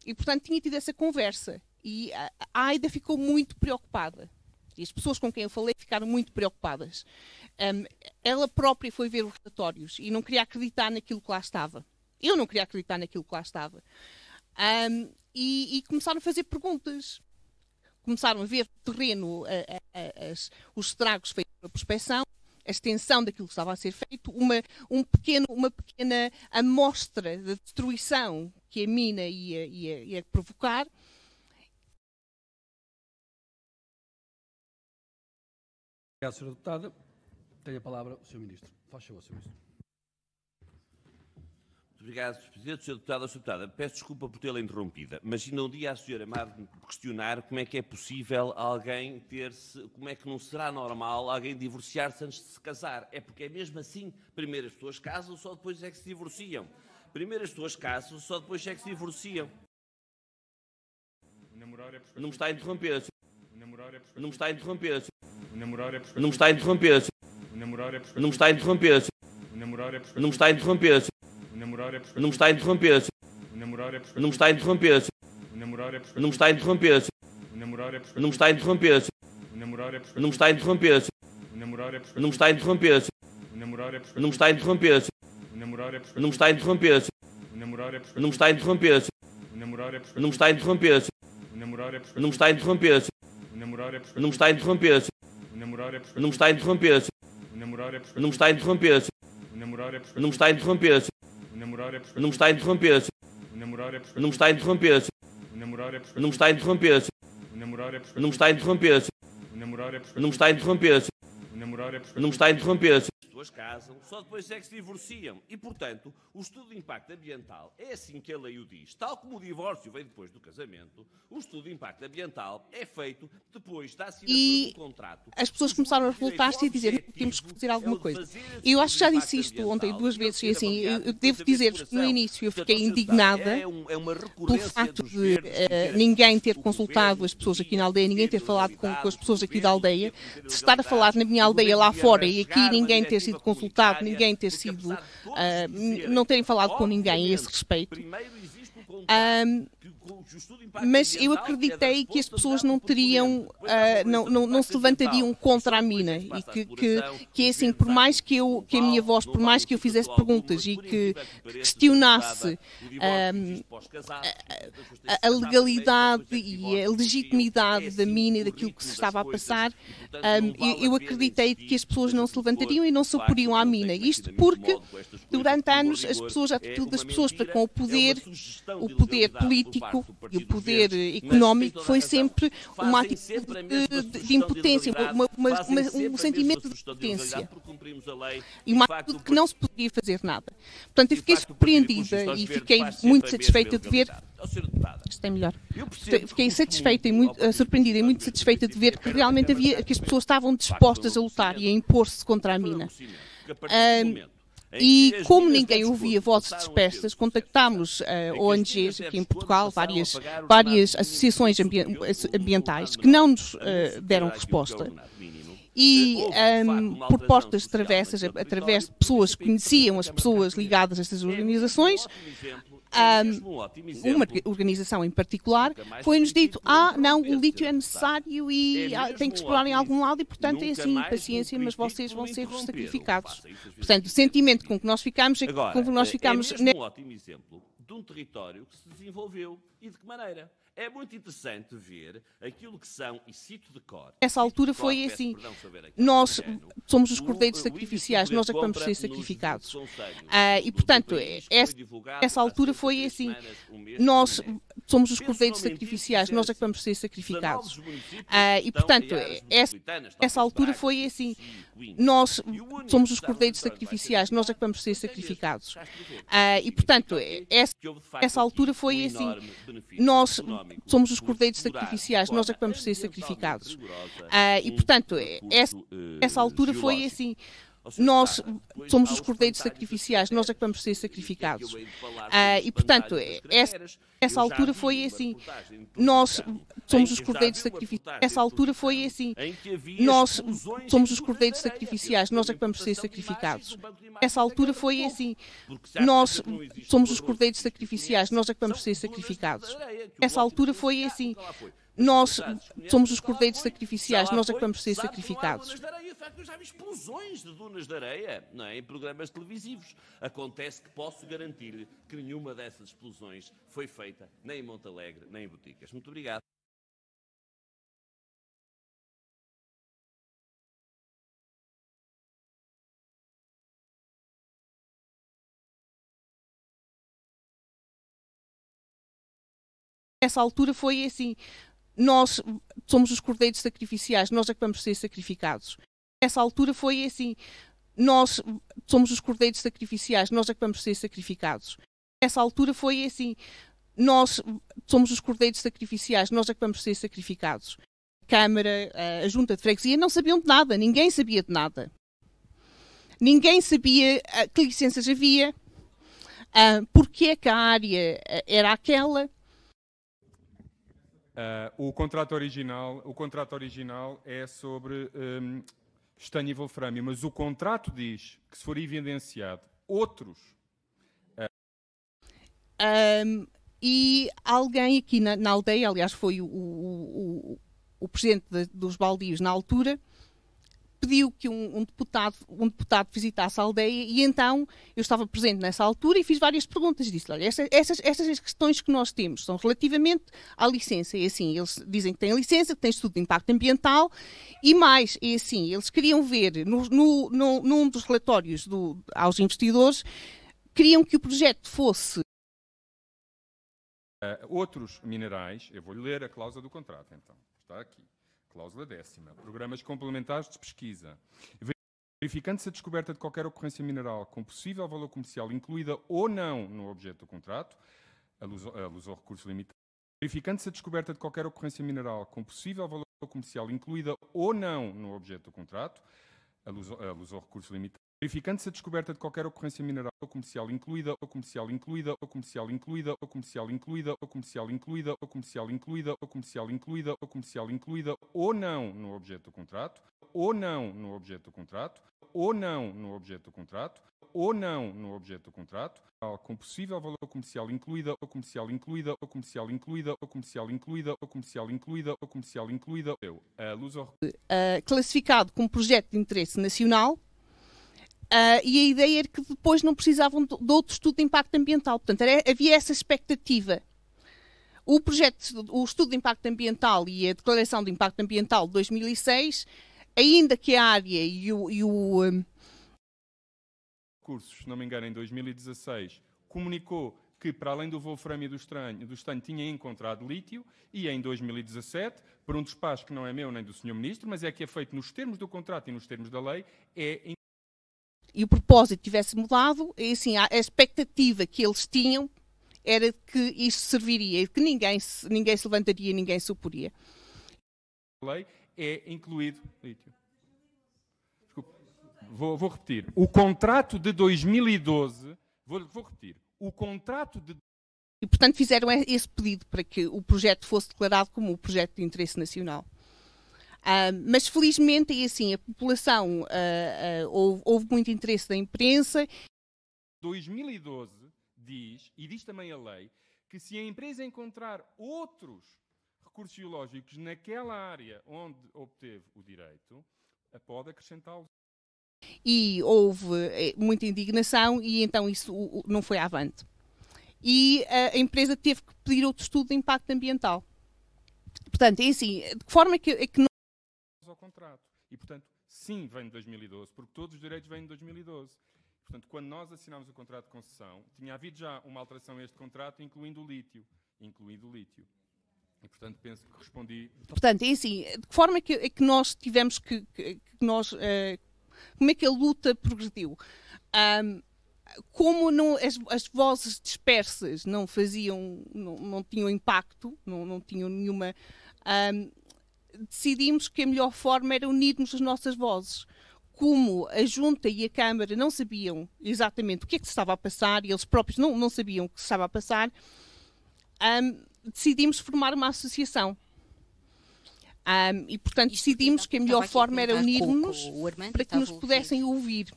e portanto tinha tido essa conversa. E a, a Aida ficou muito preocupada. E as pessoas com quem eu falei ficaram muito preocupadas. Um, ela própria foi ver os relatórios e não queria acreditar naquilo que lá estava. Eu não queria acreditar naquilo que lá estava. Um, e, e, começaram a fazer perguntas. Começaram a ver no terreno a, a, as, os estragos feitos pela prospecção, a extensão daquilo que estava a ser feito, uma, um pequeno, uma pequena amostra da destruição que a mina ia, ia, ia provocar. Obrigado, Sra. Deputada. Tem a palavra o Sr. Ministro. Faz favor, Sr. Ministro. Obrigado, Sr. Presidente. Sr. Deputado, Sr. Deputada, peço desculpa por tê-la interrompida, mas ainda um dia a Sra. Amado questionar como é que é possível alguém ter-se, como é que não será normal alguém divorciar-se antes de se casar. É porque é mesmo assim, primeiro as pessoas casam, só depois é que se divorciam. Primeiro as pessoas casam, só depois é que se divorciam. Não me está a interromper, Não me está a interromper, Não me está a interromper, Não me está a interromper, Não me está a interromper, Não me está a interromper, Não me está a interromper, Não me está a interromper, Não me está a interromper, Não me está a interromper, Não me está a interromper, Não me está a interromper, Não me está a interromper, Não me está a interromper, Não me está a interromper, Não me está a interromper, Não me está a interromper, Não me está a interromper, Não me está a interromper, Não me está a interromper, Não me está a interromper, Não me está a interromper, Não me está a interromper, Não me está a interromper, Não me está a interromper, Não me está a interromper. As pessoas casam, só depois é que se divorciam. E, portanto, o estudo de impacto ambiental é assim que a lei o diz. Tal como o divórcio vem depois do casamento, o estudo de impacto ambiental é feito depois da assinatura E do contrato. as pessoas começaram a revoltar-se e a dizer que temos que fazer alguma coisa. Eu acho que já disse isto ontem duas vezes, e assim, eu devo dizer que no início eu fiquei indignada pelo facto de eh, ninguém ter consultado as pessoas aqui na aldeia, ninguém ter falado com, com as pessoas aqui da aldeia, de estar a falar na minha aldeia lá fora e aqui ninguém ter sido consultado, ninguém ter sido, n- não terem falado com ninguém a esse respeito. Ahm, mas eu acreditei que as pessoas não teriam, ah, não, não, não se levantariam contra a mina e que, que, que é assim, por mais que, eu, que a minha voz, por mais que eu fizesse perguntas e que questionasse ahm, a, a legalidade e a legitimidade da mina e daquilo que se estava a passar, ahm, eu, eu acreditei que as pessoas não se levantariam e não se oporiam à mina. Isto porque durante anos as pessoas, a atitude das pessoas para com o poder, o poder político e o poder económico foi sempre uma atitude de, impotência, uma- uma- uma- um sentimento de impotência e uma atitude que não se podia fazer nada. Portanto, eu fiquei surpreendida e fiquei muito satisfeita de ver. Isto é melhor. Fiquei satisfeita e muito eh, surpreendida e muito satisfeita de ver que realmente havia que as pessoas estavam dispostas a lutar e a impor-se contra a mina. E como ninguém ouvia vozes dispersas, contactámos eh, ONGs aqui em Portugal, várias, várias associações ambi- ambientais, que não nos eh, deram resposta. E ahm, por portas travessas, através de pessoas que conheciam as pessoas ligadas a estas organizações, ahm, uma organização em particular, foi-nos dito: ah, não, o lítio é necessário e ah, tem que explorar em algum lado e, portanto, é assim, paciência, mas vocês vão ser os sacrificados. Portanto, o sentimento com que nós ficamos é que com que nós é ficamos. mesmo um ótimo exemplo de um território que se desenvolveu e de que maneira. É muito interessante ver aquilo que são, e cito de cor. Nessa altura foi assim, nós somos os cordeiros o sacrificiais, índice de nós é que vamos ser sacrificados. Ah, e, portanto, essa, essa altura foi assim, nós somos os cordeiros sacrificiais, nós é que vamos ser sacrificados. Ah, e, portanto, essa, essa altura foi assim, nós somos os cordeiros sacrificiais, nós é que vamos ser sacrificados. Ah, e, portanto, essa, essa altura foi assim, nós somos os cordeiros sacrificiais, nós é que vamos ser sacrificados. Ah, e, portanto, essa, essa altura foi assim, nós somos os cordeiros sacrificiais, nós é que vamos ser sacrificados. Ah, e, portanto, essa, essa altura foi assim. Nós somos os cordeiros sacrificiais. Essa altura foi assim. Nós somos os cordeiros sacrificiais, nós é que vamos ser sacrificados. Essa altura foi assim. Nós somos os cordeiros sacrificiais, nós é que vamos ser sacrificados. Essa altura foi assim. Nós somos os cordeiros sacrificiais, nós é que vamos ser sacrificados. Já vi explosões de dunas de areia não é? em programas televisivos. Acontece que posso garantir-lhe que nenhuma dessas explosões foi feita nem em Montalegre, nem em Boticas. Muito obrigado. Essa altura foi assim. Nós somos os cordeiros sacrificiais, nós é que vamos ser sacrificados. Essa altura foi assim. Nós somos os cordeiros sacrificiais, nós é que vamos ser sacrificados. Essa altura foi assim. Nós somos os cordeiros sacrificiais, nós é que vamos ser sacrificados. A Câmara, a Junta de Freguesia não sabiam de nada, ninguém sabia de nada. Ninguém sabia que licenças havia, porque é que a área era aquela. Uh, o contrato original, o contrato original é sobre um, estanho e wolframio, mas o contrato diz que se for evidenciado outros uh... um, e alguém aqui na, na, aldeia, aliás foi o, o, o, o presidente de, dos baldios na altura, pediu que um, um, deputado, um deputado visitasse a aldeia e então eu estava presente nessa altura e fiz várias perguntas e disse, olha, essas, essas, essas questões que nós temos são relativamente à licença, e assim, eles dizem que têm licença, que têm estudo de impacto ambiental e mais, e assim, eles queriam ver no, no, no, num dos relatórios do, aos investidores, queriam que o projeto fosse uh, outros minerais, eu vou ler a cláusula do contrato então, está aqui. Cláusula décima. Programas complementares de pesquisa. Verificando-se a descoberta de qualquer ocorrência mineral com possível valor comercial incluída ou não no objeto do contrato, a luz, ao recurso limitado. Verificando-se a descoberta de qualquer ocorrência mineral com possível valor comercial incluída ou não no objeto do contrato, a luz ao recurso limitado. Verificando-se a descoberta de qualquer ocorrência mineral ou comercial incluída ou comercial incluída ou comercial incluída ou comercial incluída ou comercial incluída ou comercial incluída ou comercial incluída ou comercial incluída ou não no objeto do contrato, ou não no objeto do contrato, ou não no objeto do contrato, ou não no objeto do contrato, com possível valor comercial incluída ou comercial incluída ou comercial incluída ou comercial incluída ou comercial incluída ou comercial incluída, eu, a luz uh, classificado como projeto de interesse nacional Uh, e a ideia era que depois não precisavam de, de outro estudo de impacto ambiental. Portanto, era, havia essa expectativa. O projeto, o estudo de impacto ambiental e a declaração de impacto ambiental de 2006, ainda que a área e o. E o um... Cursos, se não me engano, em 2016, comunicou que, para além do wolframio do estanho, do tinha encontrado lítio, e em 2017, por um despacho que não é meu nem do Sr. Ministro, mas é que é feito nos termos do contrato e nos termos da lei, é e o propósito tivesse mudado, e assim, a expectativa que eles tinham era que isto serviria, que ninguém se, ninguém se levantaria, ninguém se oporia. A lei é incluído. Desculpa, vou, vou, repetir. O contrato de 2012, vou, vou repetir. O contrato de e, portanto, fizeram esse pedido para que o projeto fosse declarado como um projeto de interesse nacional. Uh, mas felizmente é assim, a população uh, houve, houve, muito interesse da imprensa. 2012 diz, e diz também a lei, que se a empresa encontrar outros recursos geológicos naquela área onde obteve o direito, pode acrescentá-los. E houve eh, muita indignação e então isso não foi avante. E a empresa teve que pedir outro estudo de impacto ambiental. Portanto, é assim, de que forma é que, é que contrato. E, portanto, sim, vem de 2012, porque todos os direitos vêm de 2012. Portanto, quando nós assinámos o contrato de concessão, tinha havido já uma alteração a este contrato, incluindo o lítio. Incluído o lítio. E, portanto, penso que respondi. Portanto, é assim, de que forma é que, é que nós tivemos que, que, que nós, uh, como é que a luta progrediu? Um, como não, as, as, vozes dispersas não faziam, não, não tinham impacto, não, não tinham nenhuma, um, decidimos que a melhor forma era unirmos as nossas vozes. como a Junta e a Câmara não sabiam exatamente o que é que se estava a passar, e eles próprios não, não sabiam o que se estava a passar, um, decidimos formar uma associação. Um, e, portanto, decidimos que a melhor forma era unir-nos para que nos pudessem ouvir.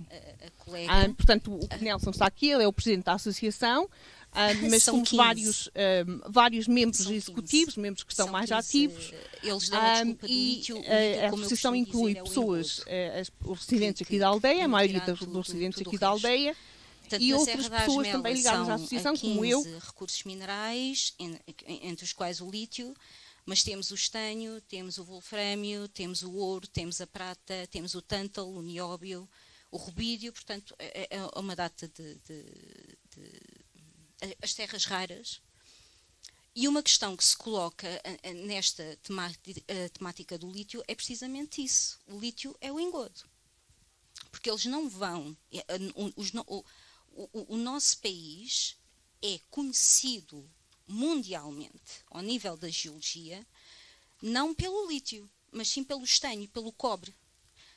Um, portanto, o Nelson está aqui, ele é o presidente da associação, um, mas São 15. vários, um, vários membros executivos, membros que estão São mais 15, ativos. eh, eles dão a Um, desculpa do lítio, a inclui dizer, é o pessoas, eh, os residentes aqui da aldeia, a maioria dos, residentes aqui da aldeia, Portanto, e outras Serra pessoas também ligadas à são, associação, como eu. 15 recursos minerais, en- entre os quais o lítio, mas temos o estanho, temos o wolframio, temos o ouro, temos a prata, temos o tântalo, o nióbio, o rubídio, portanto, é, é uma data de, de- de- as terras raras. E uma questão que se coloca eh, eh, nesta eh, temática do lítio é precisamente isso. O lítio é o engodo porque eles não vão. o- os no- o, o- o nosso país é conhecido mundialmente, ao nível da geologia, não pelo lítio, mas sim pelo estanho e pelo cobre.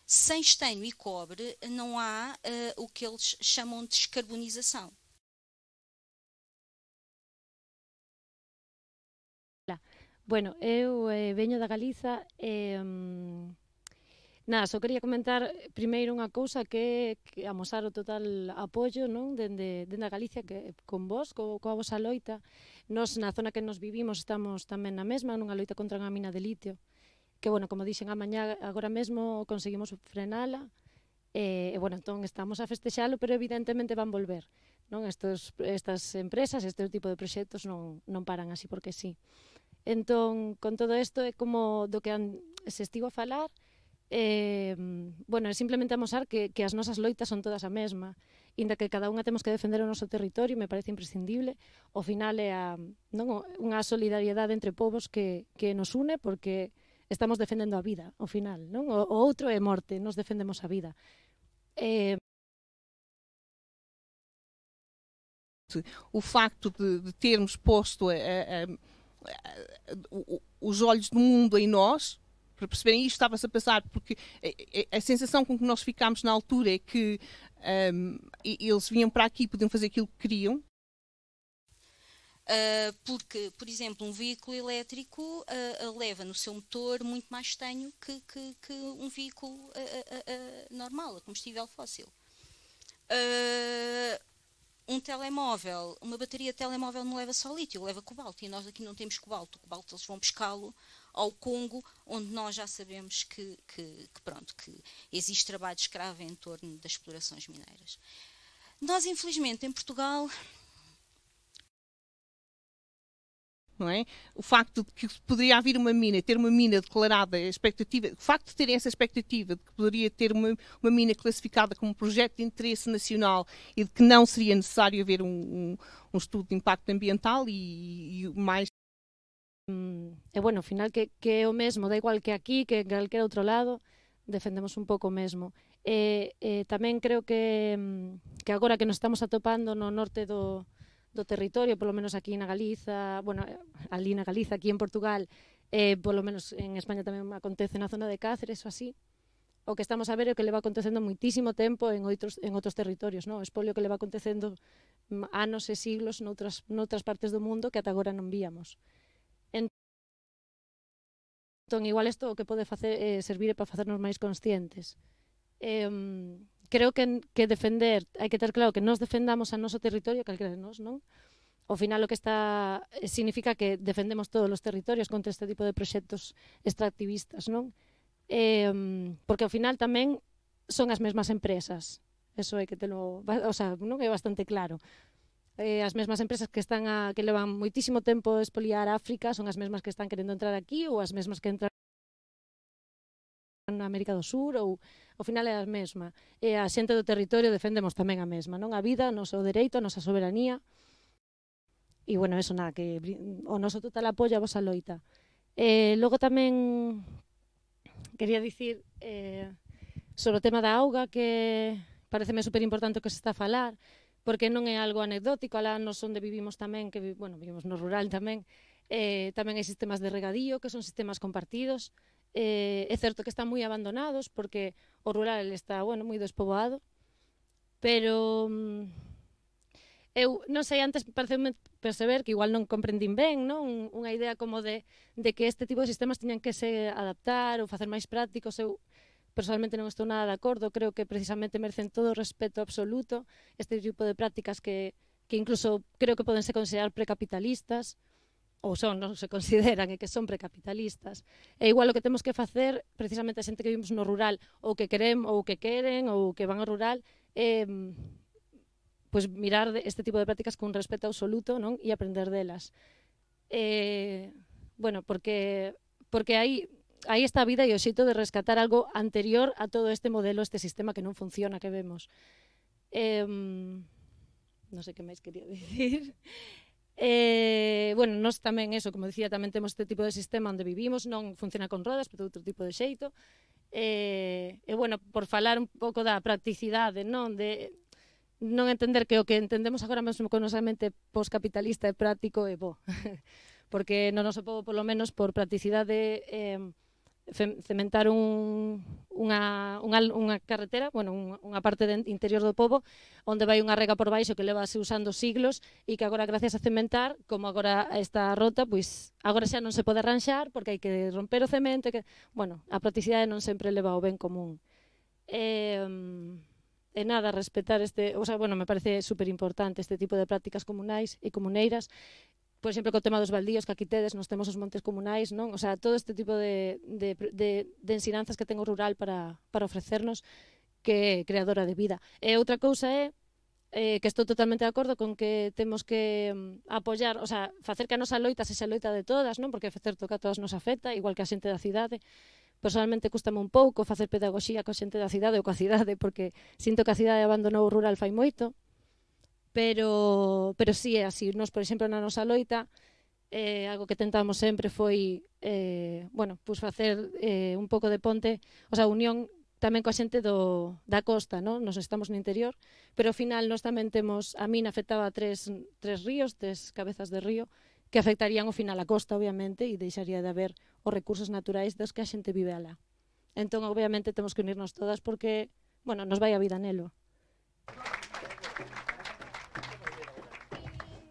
Sem estanho e cobre não há eh, o que eles chamam de descarbonização. Bueno, eu eh, veño da Galiza e... Eh, Nada, só quería comentar primeiro unha cousa que, que amosar o total apoio non dende, dende a Galicia que, con vos, co, coa vosa loita. Nos, na zona que nos vivimos estamos tamén na mesma, nunha loita contra unha mina de litio. Que, bueno, como dixen a mañá, agora mesmo conseguimos frenala. E, e bueno, entón estamos a festexalo, pero evidentemente van volver. Non? Estos, estas empresas, este tipo de proxectos non, non paran así porque sí. Entón, con todo isto é como do que an, se estivo a falar, eh, bueno, é simplemente amosar que, que as nosas loitas son todas a mesma, inda que cada unha temos que defender o noso territorio, me parece imprescindible, ao final é a, non, unha solidariedade entre povos que, que nos une, porque estamos defendendo a vida, ao final, non? O, o outro é morte, nos defendemos a vida. Eh, o facto de, de termos posto a, a, os olhos do mundo em nós, para perceberem isto estava-se a passar, porque a, a- a sensação com que nós ficámos na altura é que e- eles vinham para aqui e podiam fazer aquilo que queriam. Uh, porque, por exemplo, um veículo elétrico uh, leva no seu motor muito mais estanho que, que, que um veículo uh, normal, a combustível fóssil. Uh, um telemóvel, uma bateria de telemóvel não leva só lítio, leva cobalto, e nós aqui não temos cobalto. O cobalto eles vão pescá-lo ao Congo, onde nós já sabemos que, que, que, pronto, que existe trabalho escravo em torno das explorações mineiras. Nós, infelizmente, em Portugal, não é? O facto de que poderia haver uma mina, ter uma mina declarada, expectativa, o facto de terem essa expectativa de que poderia ter uma, uma mina classificada como projeto de interesse nacional e de que não seria necessário haver um, um, um estudo de impacto ambiental e, e mais E bueno, ao final que, que é o mesmo, da igual que aquí, que en calquer outro lado, defendemos un pouco o mesmo. E, e tamén creo que, que agora que nos estamos atopando no norte do, do territorio, polo menos aquí na Galiza, bueno, ali na Galiza, aquí en Portugal, eh, polo menos en España tamén acontece na zona de Cáceres ou así, o que estamos a ver é o que leva acontecendo muitísimo tempo en outros, en outros territorios, no? o espolio que leva acontecendo mm, anos e siglos noutras, noutras partes do mundo que ata agora non víamos. Entón, igual isto o que pode facer, eh, servir para facernos máis conscientes. Eh, creo que, que defender, hai que ter claro que nos defendamos a noso territorio, calquera de nós, non? Ao final o que está eh, significa que defendemos todos os territorios contra este tipo de proxectos extractivistas, non? Eh, porque ao final tamén son as mesmas empresas. Eso é que te lo, o sea, non é bastante claro eh, as mesmas empresas que están a, que levan moitísimo tempo a espoliar África son as mesmas que están querendo entrar aquí ou as mesmas que entran na América do Sur ou ao final é a mesma. E a xente do territorio defendemos tamén a mesma, non? A vida, o noso dereito, a nosa soberanía. E bueno, eso nada, que o noso total apoio a vosa loita. Eh, logo tamén quería dicir eh, sobre o tema da auga que pareceme super importante o que se está a falar porque non é algo anecdótico, alá nos onde vivimos tamén, que bueno, vivimos no rural tamén, eh, tamén hai sistemas de regadío, que son sistemas compartidos, Eh, é certo que están moi abandonados porque o rural está, bueno, moi despoboado, pero mm, eu non sei antes pareceume perceber que igual non comprendín ben, non? Unha idea como de, de que este tipo de sistemas tiñan que se adaptar ou facer máis prácticos. Eu personalmente non estou nada de acordo, creo que precisamente merecen todo o respeto absoluto este tipo de prácticas que, que incluso creo que poden ser considerar precapitalistas ou son, non se consideran, e que son precapitalistas. É igual o que temos que facer, precisamente a xente que vivimos no rural, ou que querem, ou que queren, ou que van ao rural, é pois mirar este tipo de prácticas con respeto absoluto non e aprender delas. Eh, bueno, porque porque aí aí está a vida e o xeito de rescatar algo anterior a todo este modelo, este sistema que non funciona que vemos. Eh, non sei que máis quería dicir. Eh, bueno, nós tamén, eso, como dicía, tamén temos este tipo de sistema onde vivimos, non funciona con rodas, pero outro tipo de xeito. Eh, e, eh, eh, bueno, por falar un pouco da practicidade, non? De non entender que o que entendemos agora mesmo con nosa mente poscapitalista é práctico e bo. Porque no noso povo, polo menos, por practicidade, eh, cementar un, unha, unha, unha carretera, bueno, unha, unha parte de interior do povo, onde vai unha rega por baixo que leva se usando siglos e que agora, gracias a cementar, como agora está rota, pois agora xa non se pode arranxar porque hai que romper o cemento. Que... Bueno, a practicidade non sempre leva o ben común. E, e nada, respetar este... O sea, bueno, me parece super importante este tipo de prácticas comunais e comuneiras por exemplo, co tema dos baldíos que aquí tedes, nos temos os montes comunais, non? O sea, todo este tipo de, de, de, de ensinanzas que ten o rural para, para ofrecernos que é creadora de vida. E outra cousa é eh, que estou totalmente de acordo con que temos que mm, apoyar, o sea, facer que a nosa loita se xa loita de todas, non? Porque é facer toca a todas nos afecta, igual que a xente da cidade. Personalmente custame un pouco facer pedagogía coa xente da cidade ou coa cidade, porque sinto que a cidade abandonou o rural fai moito, pero, pero sí é así. Nos, por exemplo, na nosa loita, eh, algo que tentamos sempre foi eh, bueno, pues facer eh, un pouco de ponte, o sea, unión tamén coa xente do, da costa, no? nos estamos no interior, pero ao final nos tamén temos, a min afectaba tres, tres ríos, tres cabezas de río, que afectarían ao final a costa, obviamente, e deixaría de haber os recursos naturais dos que a xente vive alá. Entón, obviamente, temos que unirnos todas porque, bueno, nos vai a vida nelo. Aplausos.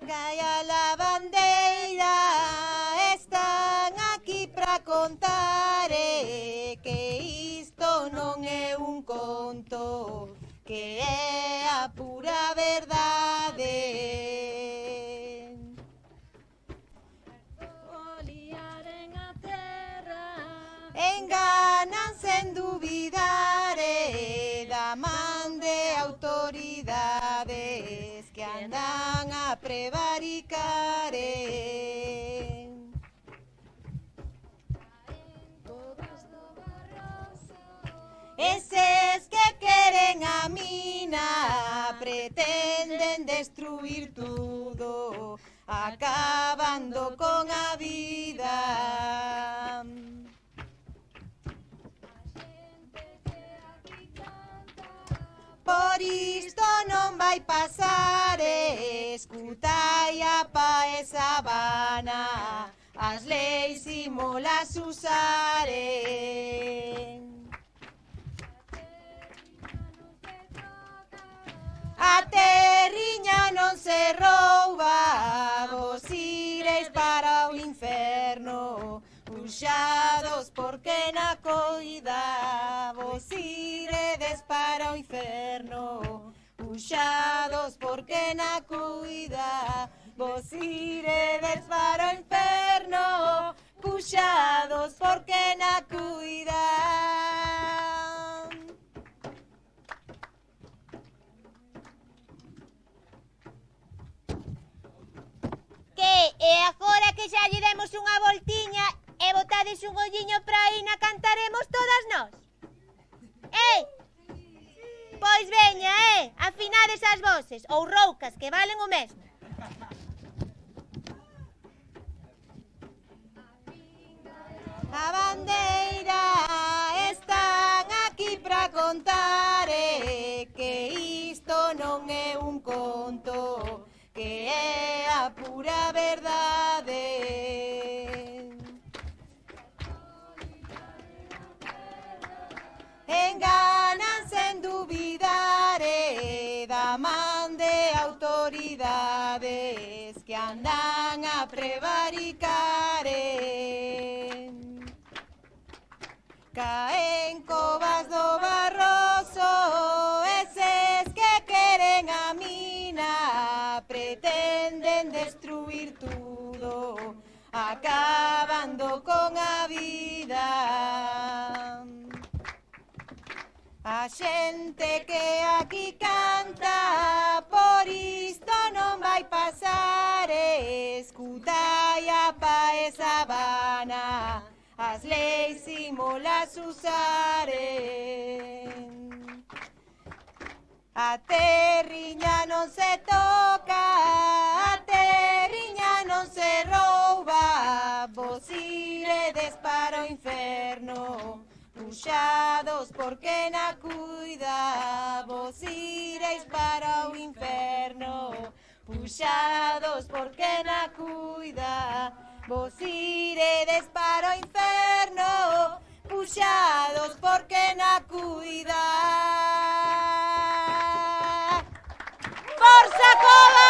Gaia Lavandeira están aquí para contar eh, que isto non é un conto, que é a pura verdade. Eses que queren a mina pretenden destruir tudo, acabando con a vida. Por isto non vai pasar, escutai a pa e sabana, as leis imolas usaren. A terriña non se rouba, vos ireis para o inferno, puxados porque na coida, vos iredes para o inferno, puxados porque na cuida, vos iredes para o inferno, puxados porque na cuida. e agora que xa lle demos unha voltiña e botades un olliño para aí na cantaremos todas nós. Eh, Pois veña, eh, afinades as voces ou roucas que valen o mesmo. A bandeira están aquí para contar eh, que isto non é un conto, que é pura verdad. En ganancia, en dubidar, daman de autoridades que andan a prevaricar. Acabando con a vida. A xente que aquí canta Por isto non vai pasar. Escutai a pa e sabana As leis usaren A terriña non se toca, a terriña non se rouba, vos iredes para o inferno, puxados porque na cuida, vos ireis para o inferno, puxados porque na cuida, vos iredes para o inferno, puxados porque na cuida. Coca-Cola!